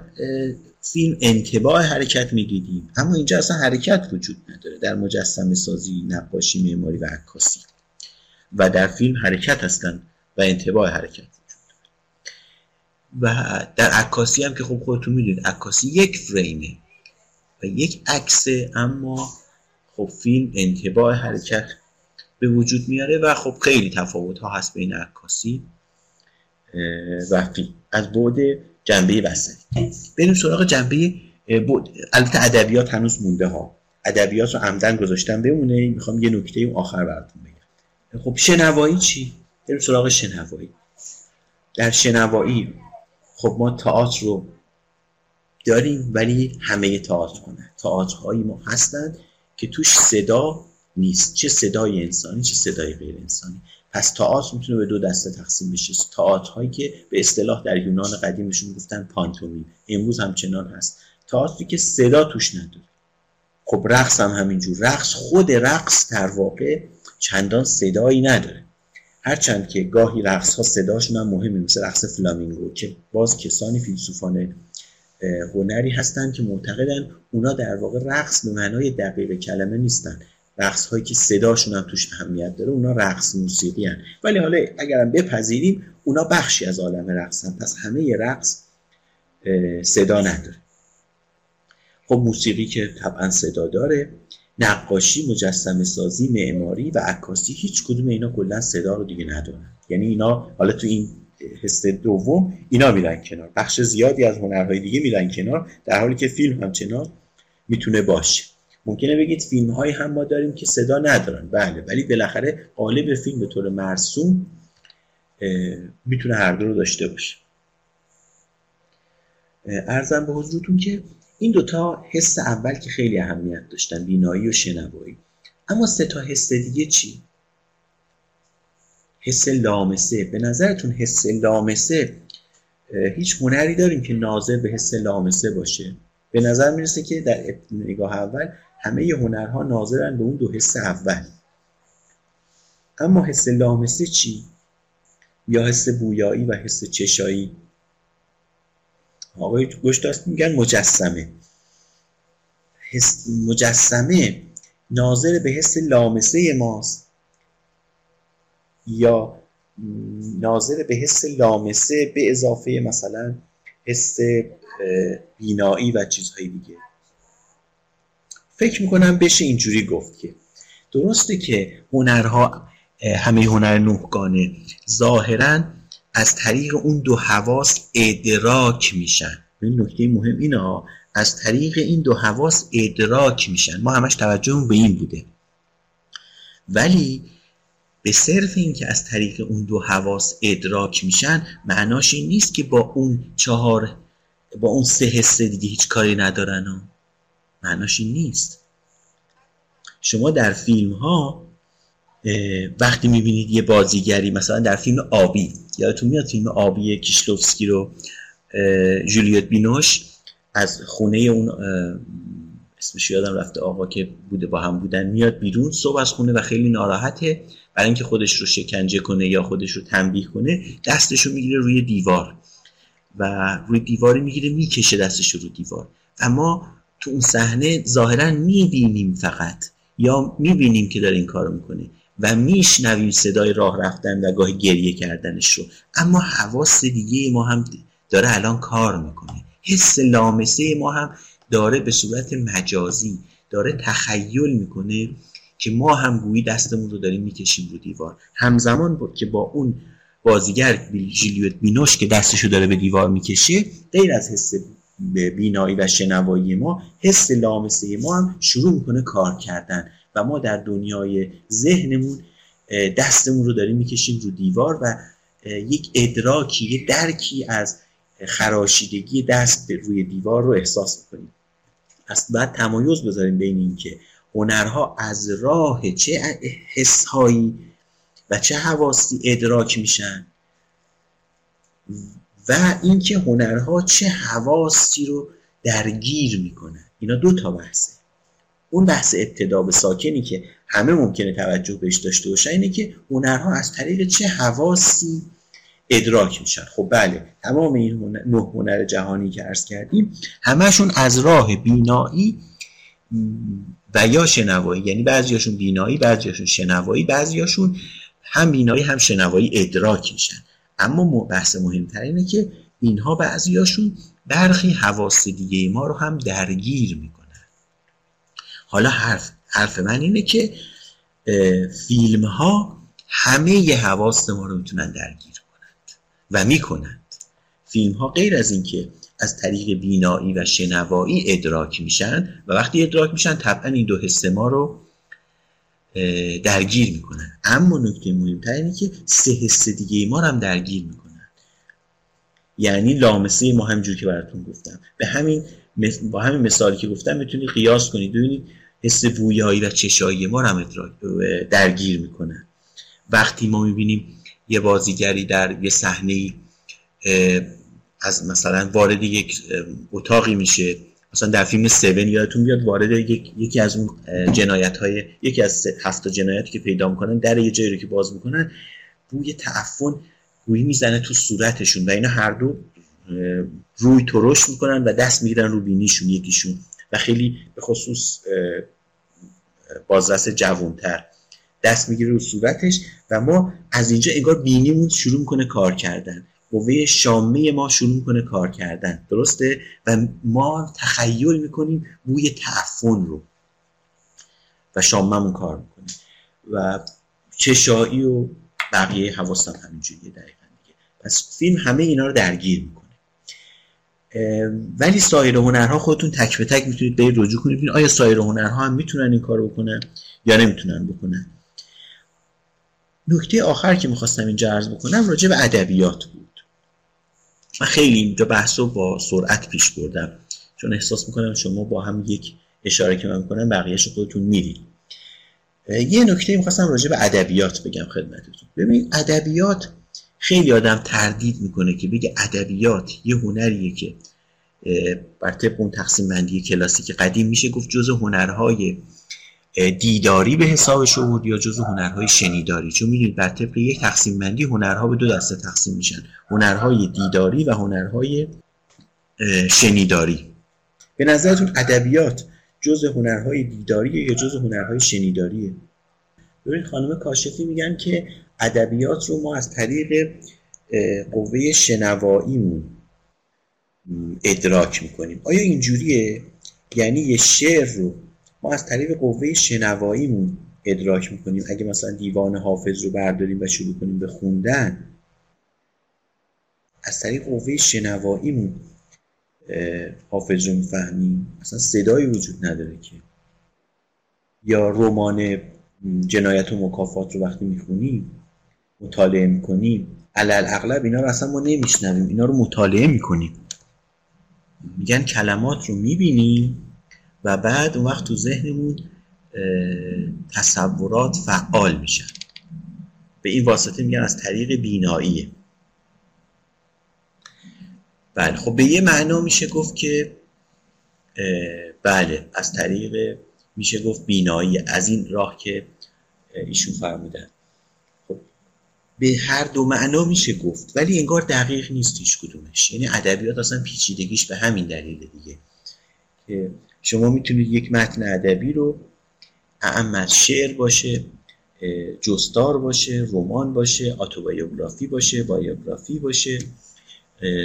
فیلم انتباع حرکت می‌دیدیم. اما اینجا اصلا حرکت وجود نداره در مجسم سازی نقاشی معماری و عکاسی. و در فیلم حرکت هستن و انتباع حرکت و در عکاسی هم که خب خودتون می‌دونید عکاسی یک فریمه و یک عکسه اما خب فیلم انتباع حرکت به وجود میاره و خب خیلی تفاوت ها هست بین عکاسی و فیلم. از بعد جنبه وسط بریم سراغ جنبه البته ادبیات هنوز مونده ها ادبیات رو عمدن گذاشتم بمونه می‌خوام یه نکته اون آخر براتون بگم. خب شنوایی چی؟ بریم سراغ شنوایی. در شنوایی خب ما تئاتر رو داریم ولی همه تئاتر کنه تئاترهایی ما هستند که توش صدا نیست. چه صدای انسانی چه صدای غیر انسانی. پس تئاتر می‌تونه به دو دسته تقسیم بشه. هایی که به اصطلاح در یونان قدیمشون گفتن پانتومیم. امروز همچنان هست. تئاتری که صدا توش نداره. خب رقص هم همینجور. رقص خود رقص در واقع چندان صدایی نداره. هرچند که گاهی رقص ها صداشون هم مهمه. مثل رقص فلامینگو که باز کسانی فیلسوفان هنری هستند که معتقدن اونا در واقع رقص به معنای دقیق کلمه نیستن. رقص هایی که صداشون هم توش اهمیت داره اونا رقص موسیقی هن. ولی حالا اگرم بپذیریم اونا بخشی از عالم رقص هن. پس همه رقص صدا نداره خب موسیقی که طبعا صدا داره نقاشی مجسم سازی معماری و عکاسی هیچ کدوم اینا کلا صدا رو دیگه ندارن یعنی اینا حالا تو این حس دوم اینا میرن کنار بخش زیادی از هنرهای دیگه میرن کنار در حالی که فیلم همچنان می‌تونه باشه ممکنه بگید فیلم های هم ما داریم که صدا ندارن. بله ولی بالاخره قالب فیلم به طور مرسوم می‌تونه هر دو رو داشته باشه. ارزم به حضورتون که این دوتا حس اول که خیلی اهمیت داشتن بینایی و شنوایی. اما سه تا حس دیگه چی؟ حس لامسه. به نظرتون حس لامسه هیچ هنری داریم که ناظر به حس لامسه باشه؟ به نظر می‌رسه که در نگاه اول همه هنرها ناظرن به اون دو حس اول. اما حس لامسه چی؟ یا حس بویایی و حس چشایی؟ آقای گشتاست میگن مجسمه. حس مجسمه ناظر به حس لامسه ماست. یا ناظر به حس لامسه به اضافه مثلا حس بینایی و چیزهای دیگه. فکر می‌کنم بشه اینجوری گفت که درسته که هنرها همه هنر نهگانه ظاهرا از طریق اون دو حواس ادراک میشن. این نکته مهم اینه از طریق این دو حواس ادراک میشن. ما همش توجهمون به این بوده. ولی به صرف این که از طریق اون دو حواس ادراک میشن معناش این نیست که با اون چهار با اون سه حسه دیگه هیچ کاری ندارن. معناش نیست. شما در فیلم ها وقتی می‌بینید یه بازیگری مثلا در فیلم آبی یادتون میاد فیلم آبی کیشلوفسکی رو جولیوت بینوش از خونه اون اسمش یادم رفته آقا که بوده با هم بودن میاد بیرون صبح از خونه و خیلی ناراحته برای اینکه خودش رو شکنجه کنه یا خودش رو تنبیه کنه دستش رو می‌گیره روی دیوار. و روی دیواری می‌گیره می‌کشه دستش رو دیوار. اما تو اون صحنه ظاهرا می‌بینیم فقط یا می‌بینیم که داره این کارو می‌کنه و میشنویم صدای راه رفتن و گاهی گریه کردنش رو. اما حواس دیگه ما هم داره الان کار می‌کنه. حس لامسه ما هم داره به صورت مجازی داره تخیل می‌کنه که ما هم گویی دستمون رو داریم می‌کشیم رو دیوار. همزمان بود که با اون بازیگر جیلیوت بینوش که دستشو داره به دیوار می‌کشه غیر از حس بینایی و شنوایی ما حس لامسه ما هم شروع می‌کنه کار کردن و ما در دنیای ذهنمون دستمون رو داریم می‌کشیم رو دیوار و یک ادراکی یک درکی از خراشیدگی دست به روی دیوار رو احساس می‌کنیم. پس باید تمایز بذاریم بین اینکه هنرها از راه چه حسهایی و چه حواسی ادراک میشن. و اینکه هنرها چه حواسی رو درگیر می‌کنن اینا دو تا بحثه. اون بحث ابتدا به ساکنی که همه ممکنه توجه بهش داشته باشن اینه که هنرها از طریق چه حواسی ادراک میشن. خب بله تمام این نه هنر جهانی که عرض کردیم همشون از راه بینایی و یا شنوایی. یعنی بعضیاشون بینایی بعضیاشون شنوایی بعضیاشون هم بینایی هم شنوایی ادراک میشن. اما بحث مهمتر اینه که اینها بعضیاشون برخی حواس دیگه ما رو هم درگیر می‌کنن. حالا حرف حرف من اینه که فیلم ها همه ی حواس ما رو می‌تونن درگیر کنند و می‌کنند. فیلم ها غیر از اینکه از طریق بینایی و شنوایی ادراک میشن و وقتی ادراک میشن طبعا این دو حس ما رو درگیر می‌کنن. اما نکته مهمتر اینه که سه حس دیگه ما رو هم درگیر می‌کنن. یعنی لامسه ما همجور که براتون گفتم. به همین با همین مثالی که گفتم می‌تونید قیاس کنید ببینید حس بویایی و چشایی ما رو هم درگیر می‌کنن. وقتی ما می‌بینیم یه بازیگری در یه صحنه از مثلا وارد یک اتاقی میشه مثلا در فیلم سیون یادتون بیاد وارد یک، یکی از اون جنایت های یکی از هفت جنایتی که پیدا می‌کنن در یه جایی رو که باز می‌کنن بوی تعفن گویی می‌زنه تو صورتشون و اینا هر دو روی ترش می‌کنن و دست می‌گیرن رو بینیشون یکیشون و خیلی به خصوص بازرس جوانتر دست می‌گیره رو صورتش و ما از اینجا انگار بینیمون شروع می‌کنه کار کردن. قوه شامه ما شروع می‌کنه کار کردن. درسته؟ و ما تخیل می‌کنیم بوی تعفن رو. و شاممون کار می‌کنیم و چشایی و بقیه حواستم همینجوریه دقیقا دیگه. پس فیلم همه اینا رو درگیر می‌کنه. ولی سایر هنرها خودتون تک به تک می‌تونید به رجوع کنید. آیا سایر هنرها هم می‌تونن این کارو بکنن یا نمی‌تونن بکنن؟ نکته آخر که می‌خواستم اینجا عرض بکنم راجع به ادبیات بود. من خیلی اینجا بحث رو با سرعت پیش بردم. چون احساس می‌کنم شما با هم یک اشاره که من می‌کنم بقیهش خودتون می‌دید. یه نکته می‌خواستم راجع به ادبیات بگم خدمتتون. ببینید ادبیات خیلی آدم تردید می‌کنه که بگه ادبیات یه هنریه که بر طبق اون تقسیم بندی کلاسیک قدیم میشه گفت جزء هنرهای دیداری به حسابش آورد یا جزو هنرهای شنیداری؟ چون می‌دونید بر طبق یک تقسیم بندی هنرها به دو دسته تقسیم میشن. هنرهای دیداری و هنرهای شنیداری. به نظرتون ادبیات جزء هنرهای دیداری یا جزء هنرهای شنیداریه؟ ببین خانم کاشفی میگن که ادبیات رو ما از طریق قوه شنواییمون ادراک می‌کنیم. آیا اینجوریه؟ یعنی یه شعر رو ما از طریق قوه شنواییمون ادراک می‌کنیم. اگه مثلا دیوان حافظ رو برداریم و شروع کنیم به خوندن از طریق قوه شنواییمون حافظ رو می‌فهمی اصلا صدایی وجود نداره که. یا رمان جنایت و مکافات رو وقتی می‌خونیم مطالعه می‌کنیم. علل اغلب اینا رو اصلا ما نمیشنویم. اینا رو مطالعه می‌کنیم. میگن کلمات رو می‌بینیم. و بعد اون وقت تو ذهنمون تصورات فعال میشن. به این واسطه میگن از طریق بیناییه. بله خب به یه معنا میشه گفت که بله از طریق میشه گفت بینایی. از این راه که ایشون فرمودن. خب به هر دو معنا میشه گفت ولی انگار دقیق نیست هیچ کدومش. یعنی ادبیات اصلا پیچیدگیش به همین دلیل دیگه. که شما می‌تونید یک متن ادبی رو اعم از شعر باشه جستار باشه رمان باشه اتوبیوگرافی باشه بایوگرافی باشه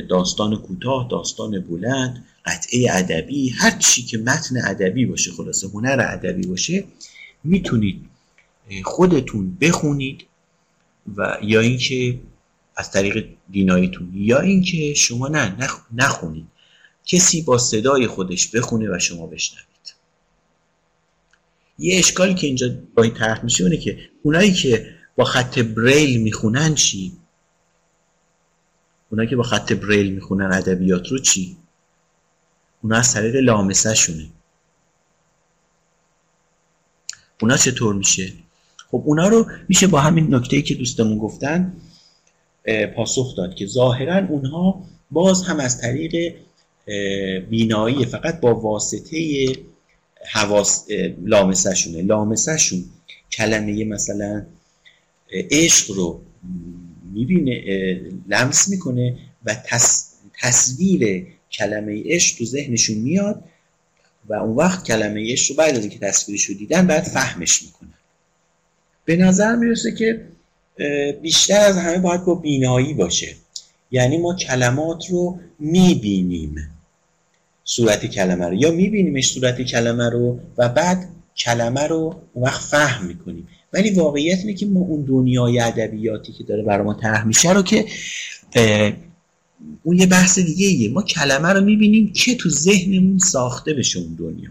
داستان کوتاه داستان بلند قطعه ادبی هر چی که متن ادبی باشه خلاصه هنر ادبی باشه می‌تونید خودتون بخونید و یا اینکه از طریق دیناییتون یا اینکه شما نه نخونید. کسی با صدای خودش بخونه و شما بشنوید. یه اشکالی که اینجا این طرح میشه اونه که اونایی که با خط بریل می‌خونن چی؟ اونایی که با خط بریل می‌خونن ادبیات رو چی؟ اونا از طریق لامسه شونه. اونا چطور میشه؟ خب اونا رو میشه با همین نکته که دوستمون گفتن پاسخ داد که ظاهرا اونها باز هم از طریق بینایی فقط با واسطه حواس لامسه شونه لامسه شون کلمه مثلا عشق رو می‌بینه لمس می‌کنه و تصویر کلمه عشق تو ذهنشون میاد و اون وقت کلمه عشق رو بعد از اینکه تصویرش رو دیدن بعد فهمش می‌کنن. به نظر می‌رسه که بیشتر از همه باید با بینایی باشه. یعنی ما کلمات رو می‌بینیم. صورت کلمه رو. یا میبینیمش صورت کلمه رو و بعد کلمه رو اون وقت فهم می‌کنیم. ولی واقعیت اینه که ما اون دنیای ادبیاتی که داره برای ما طرح میشه رو که اون یه بحث دیگه ایه. ما کلمه رو می‌بینیم که تو ذهنمون ساخته بشه اون دنیا.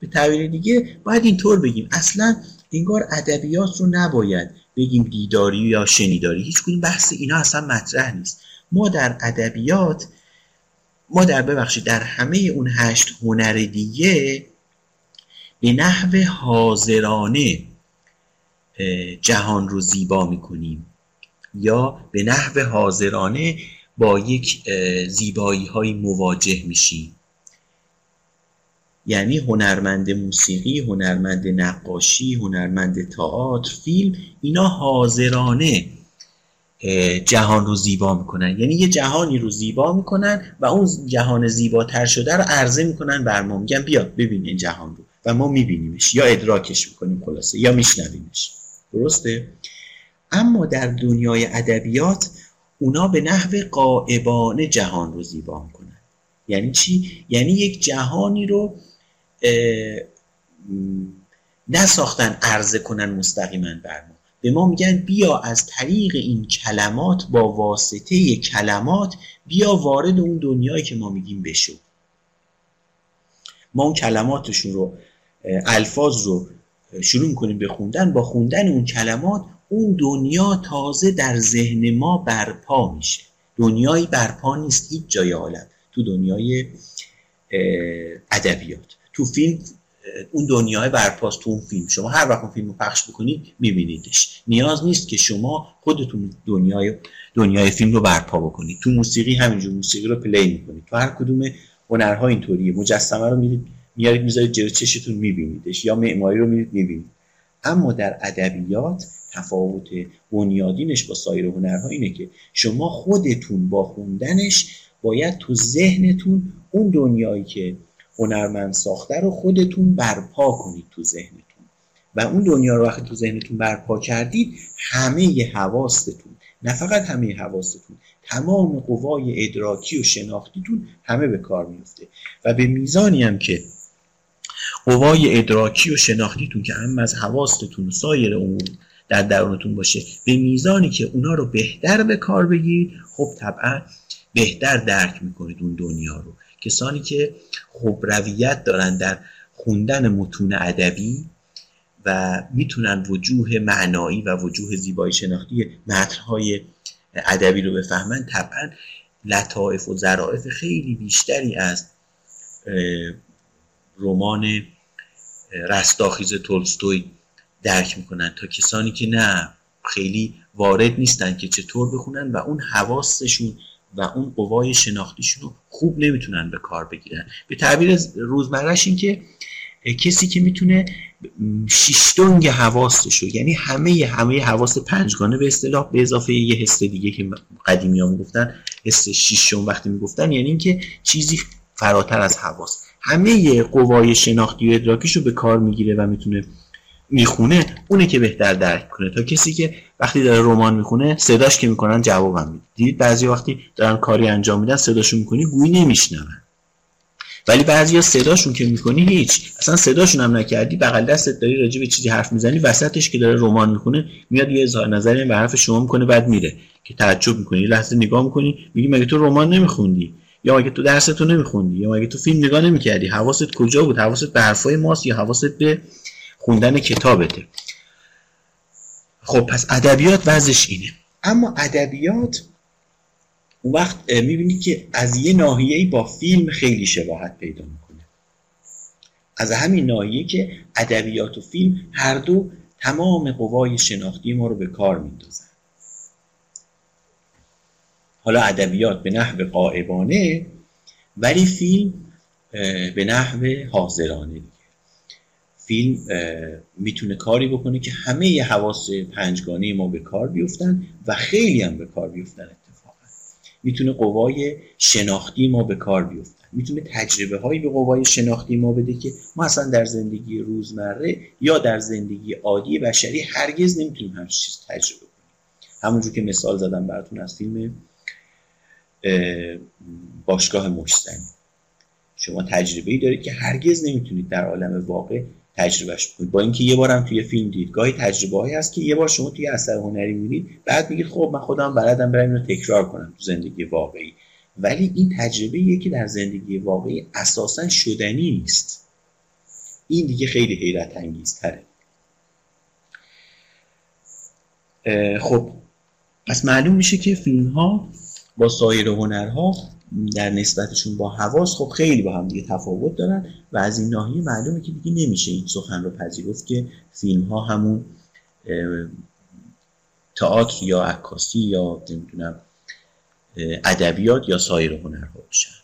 به تعبیر دیگه باید اینطور بگیم. اصلا انگار ادبیات رو نباید بگیم دیداری یا شنیداری. هیچ کدوم بحث اینا اصلا مطرح نیست. ما در ادبیات ما در ببخشید در همه اون هشت هنر دیگه به نحو حاضرانه جهان رو زیبا می‌کنیم. یا به نحو حاضرانه با یک زیبایی های مواجه میشیم. یعنی هنرمند موسیقی، هنرمند نقاشی، هنرمند تئاتر، فیلم اینا حاضرانه. جهان رو زیبا می‌کنن. یعنی یه جهانی رو زیبا می‌کنن و اون جهان زیباتر شده رو عرضه می‌کنن بر ما. میگن بیا ببین این جهان رو. و ما میبینیمش. یا ادراکش می‌کنیم خلاصه یا میشنویمش. درسته؟ اما در دنیای ادبیات اونا به نحو قائبانه جهان رو زیبا می‌کنن. یعنی چی؟ یعنی یک جهانی رو نساختن عرضه کنن مستقیما بر ما. به ما میگن بیا از طریق این کلمات با واسطه کلمات بیا وارد اون دنیایی که ما میگیم بشو. ما اون کلماتشون رو الفاظ رو شروع می‌کنیم به خوندن. با خوندن اون کلمات اون دنیا تازه در ذهن ما برپا میشه. دنیایی برپا نیست هیچ جای عالم. تو دنیای ادبیات. تو فیلم اون دنیای برپاست تو اون فیلم. شما هر وقت اون فیلم رو پخش بکنید میبینیدش. نیاز نیست که شما خودتون دنیای دنیای فیلم رو برپا بکنید تو موسیقی همینجور موسیقی رو پلی می‌کنید تو هر کدوم هنرها اینطوریه. مجسمه رو میرید میارید می‌ذارید جلو چشتون میبینیدش. یا معماری رو میرید می‌بینید. اما در ادبیات تفاوت بنیادینش با سایر هنرها اینه که شما خودتون با خوندنش باید تو ذهنتون اون دنیایی که هنرمند ساخته رو خودتون برپا کنید تو ذهنتون. و اون دنیا رو وقتی تو ذهنتون برپا کردید همه حواستتون نه فقط همه حواستتون تمام قوای ادراکی و شناختیتون همه به کار میفته و به میزانی هم که قوای ادراکی و شناختیتون که هم از حواستتون و سایر امور در درونتون باشه به میزانی که اونا رو بهتر به کار بگیرید خب طبعا بهتر درک می‌کنید اون دنیا رو. کسانی که خوب رویت دارن در خوندن متون ادبی و می‌تونن وجوه معنایی و وجوه زیبایی شناختی متنهای ادبی رو بفهمن طبعا لطائف و ظرافت خیلی بیشتری از رمان رستاخیز تولستوی درک می‌کنن تا کسانی که نه خیلی وارد نیستن که چطور بخونن و اون حواستشون و اون قوای شناختیشون رو خوب نمی‌تونن به کار بگیرن. به تعبیر روزمرهش این که کسی که می‌تونه شیشتونگ حواستشو یعنی همه همه حواس پنجگانه به اصطلاح به اضافه یه حس دیگه که قدیمی ها می‌گفتن حس شیشم وقتی می‌گفتن یعنی اینکه چیزی فراتر از حواس. همه قوای شناختی و ادراکیش رو به کار می‌گیره و می‌تونه می‌خونه اونه که بهتر درک کنه. تا کسی که وقتی داره رمان می‌خونه صداش که می‌کنن جوابم میده. دیدید بعضی وقتی دارن کاری انجام میدن صداشون می‌کنی گویی نمیشنون. ولی بعضیا صداشون که می‌کنی هیچ. اصلا صداشون هم نکردی بغل دستت داری راجع به چیزی حرف می‌زنی وسطش که داره رمان می‌کنه میاد یه اظهار نظری به حرف شما می‌کنه بعد میره که تعجب می‌کنی لحظه نگاه می‌کنی میگی مگه تو رمان نمیخوندی؟ یا مگه تو درستو نمیخوندی؟ یا مگه تو فیلم نگاه نمی‌کردی؟ حواست کجا بود؟ حواست به حرفای ماست یا حواست به خوندن کتابته. خب پس ادبیات وضعش اینه. اما ادبیات اون وقت می‌بینی که از یه ناحیه‌ای با فیلم خیلی شباهت پیدا می‌کنه. از همین ناحیه که ادبیات و فیلم هر دو تمام قوای شناختی ما رو به کار میندازن حالا ادبیات به نحو قائبانه ولی فیلم به نحو حاضرانه. فیلم می‌تونه کاری بکنه که همه حواس پنجگانه ما به کار بیفتن و خیلی هم به کار بیفتن می‌تونه قوای شناختی ما به کار بیفتن. می‌تونه تجربه هایی به قوای شناختی ما بده که ما اصلا در زندگی روزمره یا در زندگی عادی بشری هرگز نمی‌تونیم همچین چیز تجربه کنیم. همونجور که مثال زدم براتون از فیلم باشگاه مشتنی شما تجربه ای دارید که هرگز نمی‌تونید در عالم واقع تجربهش بکنید با اینکه یه بارم توی فیلم دید گاهی تجربه هایی هست که یه بار شما توی اثر هنری می‌بینید بعد میگید خب من خودم بلدم برم اینو تکرار کنم تو زندگی واقعی. ولی این تجربه یه که در زندگی واقعی اساسا شدنی نیست. این دیگه خیلی حیرت انگیزتره خب پس معلوم میشه که فیلم ها با سایر هنرها در نسبتشون با حواس خب خیلی با هم دیگه تفاوت دارن و از این ناحیه معلومه که دیگه نمیشه این سخن رو پذیرفت که فیلم ها همون تئاتر یا عکاسی یا نمی‌دونم ادبیات یا سایر هنرها باشن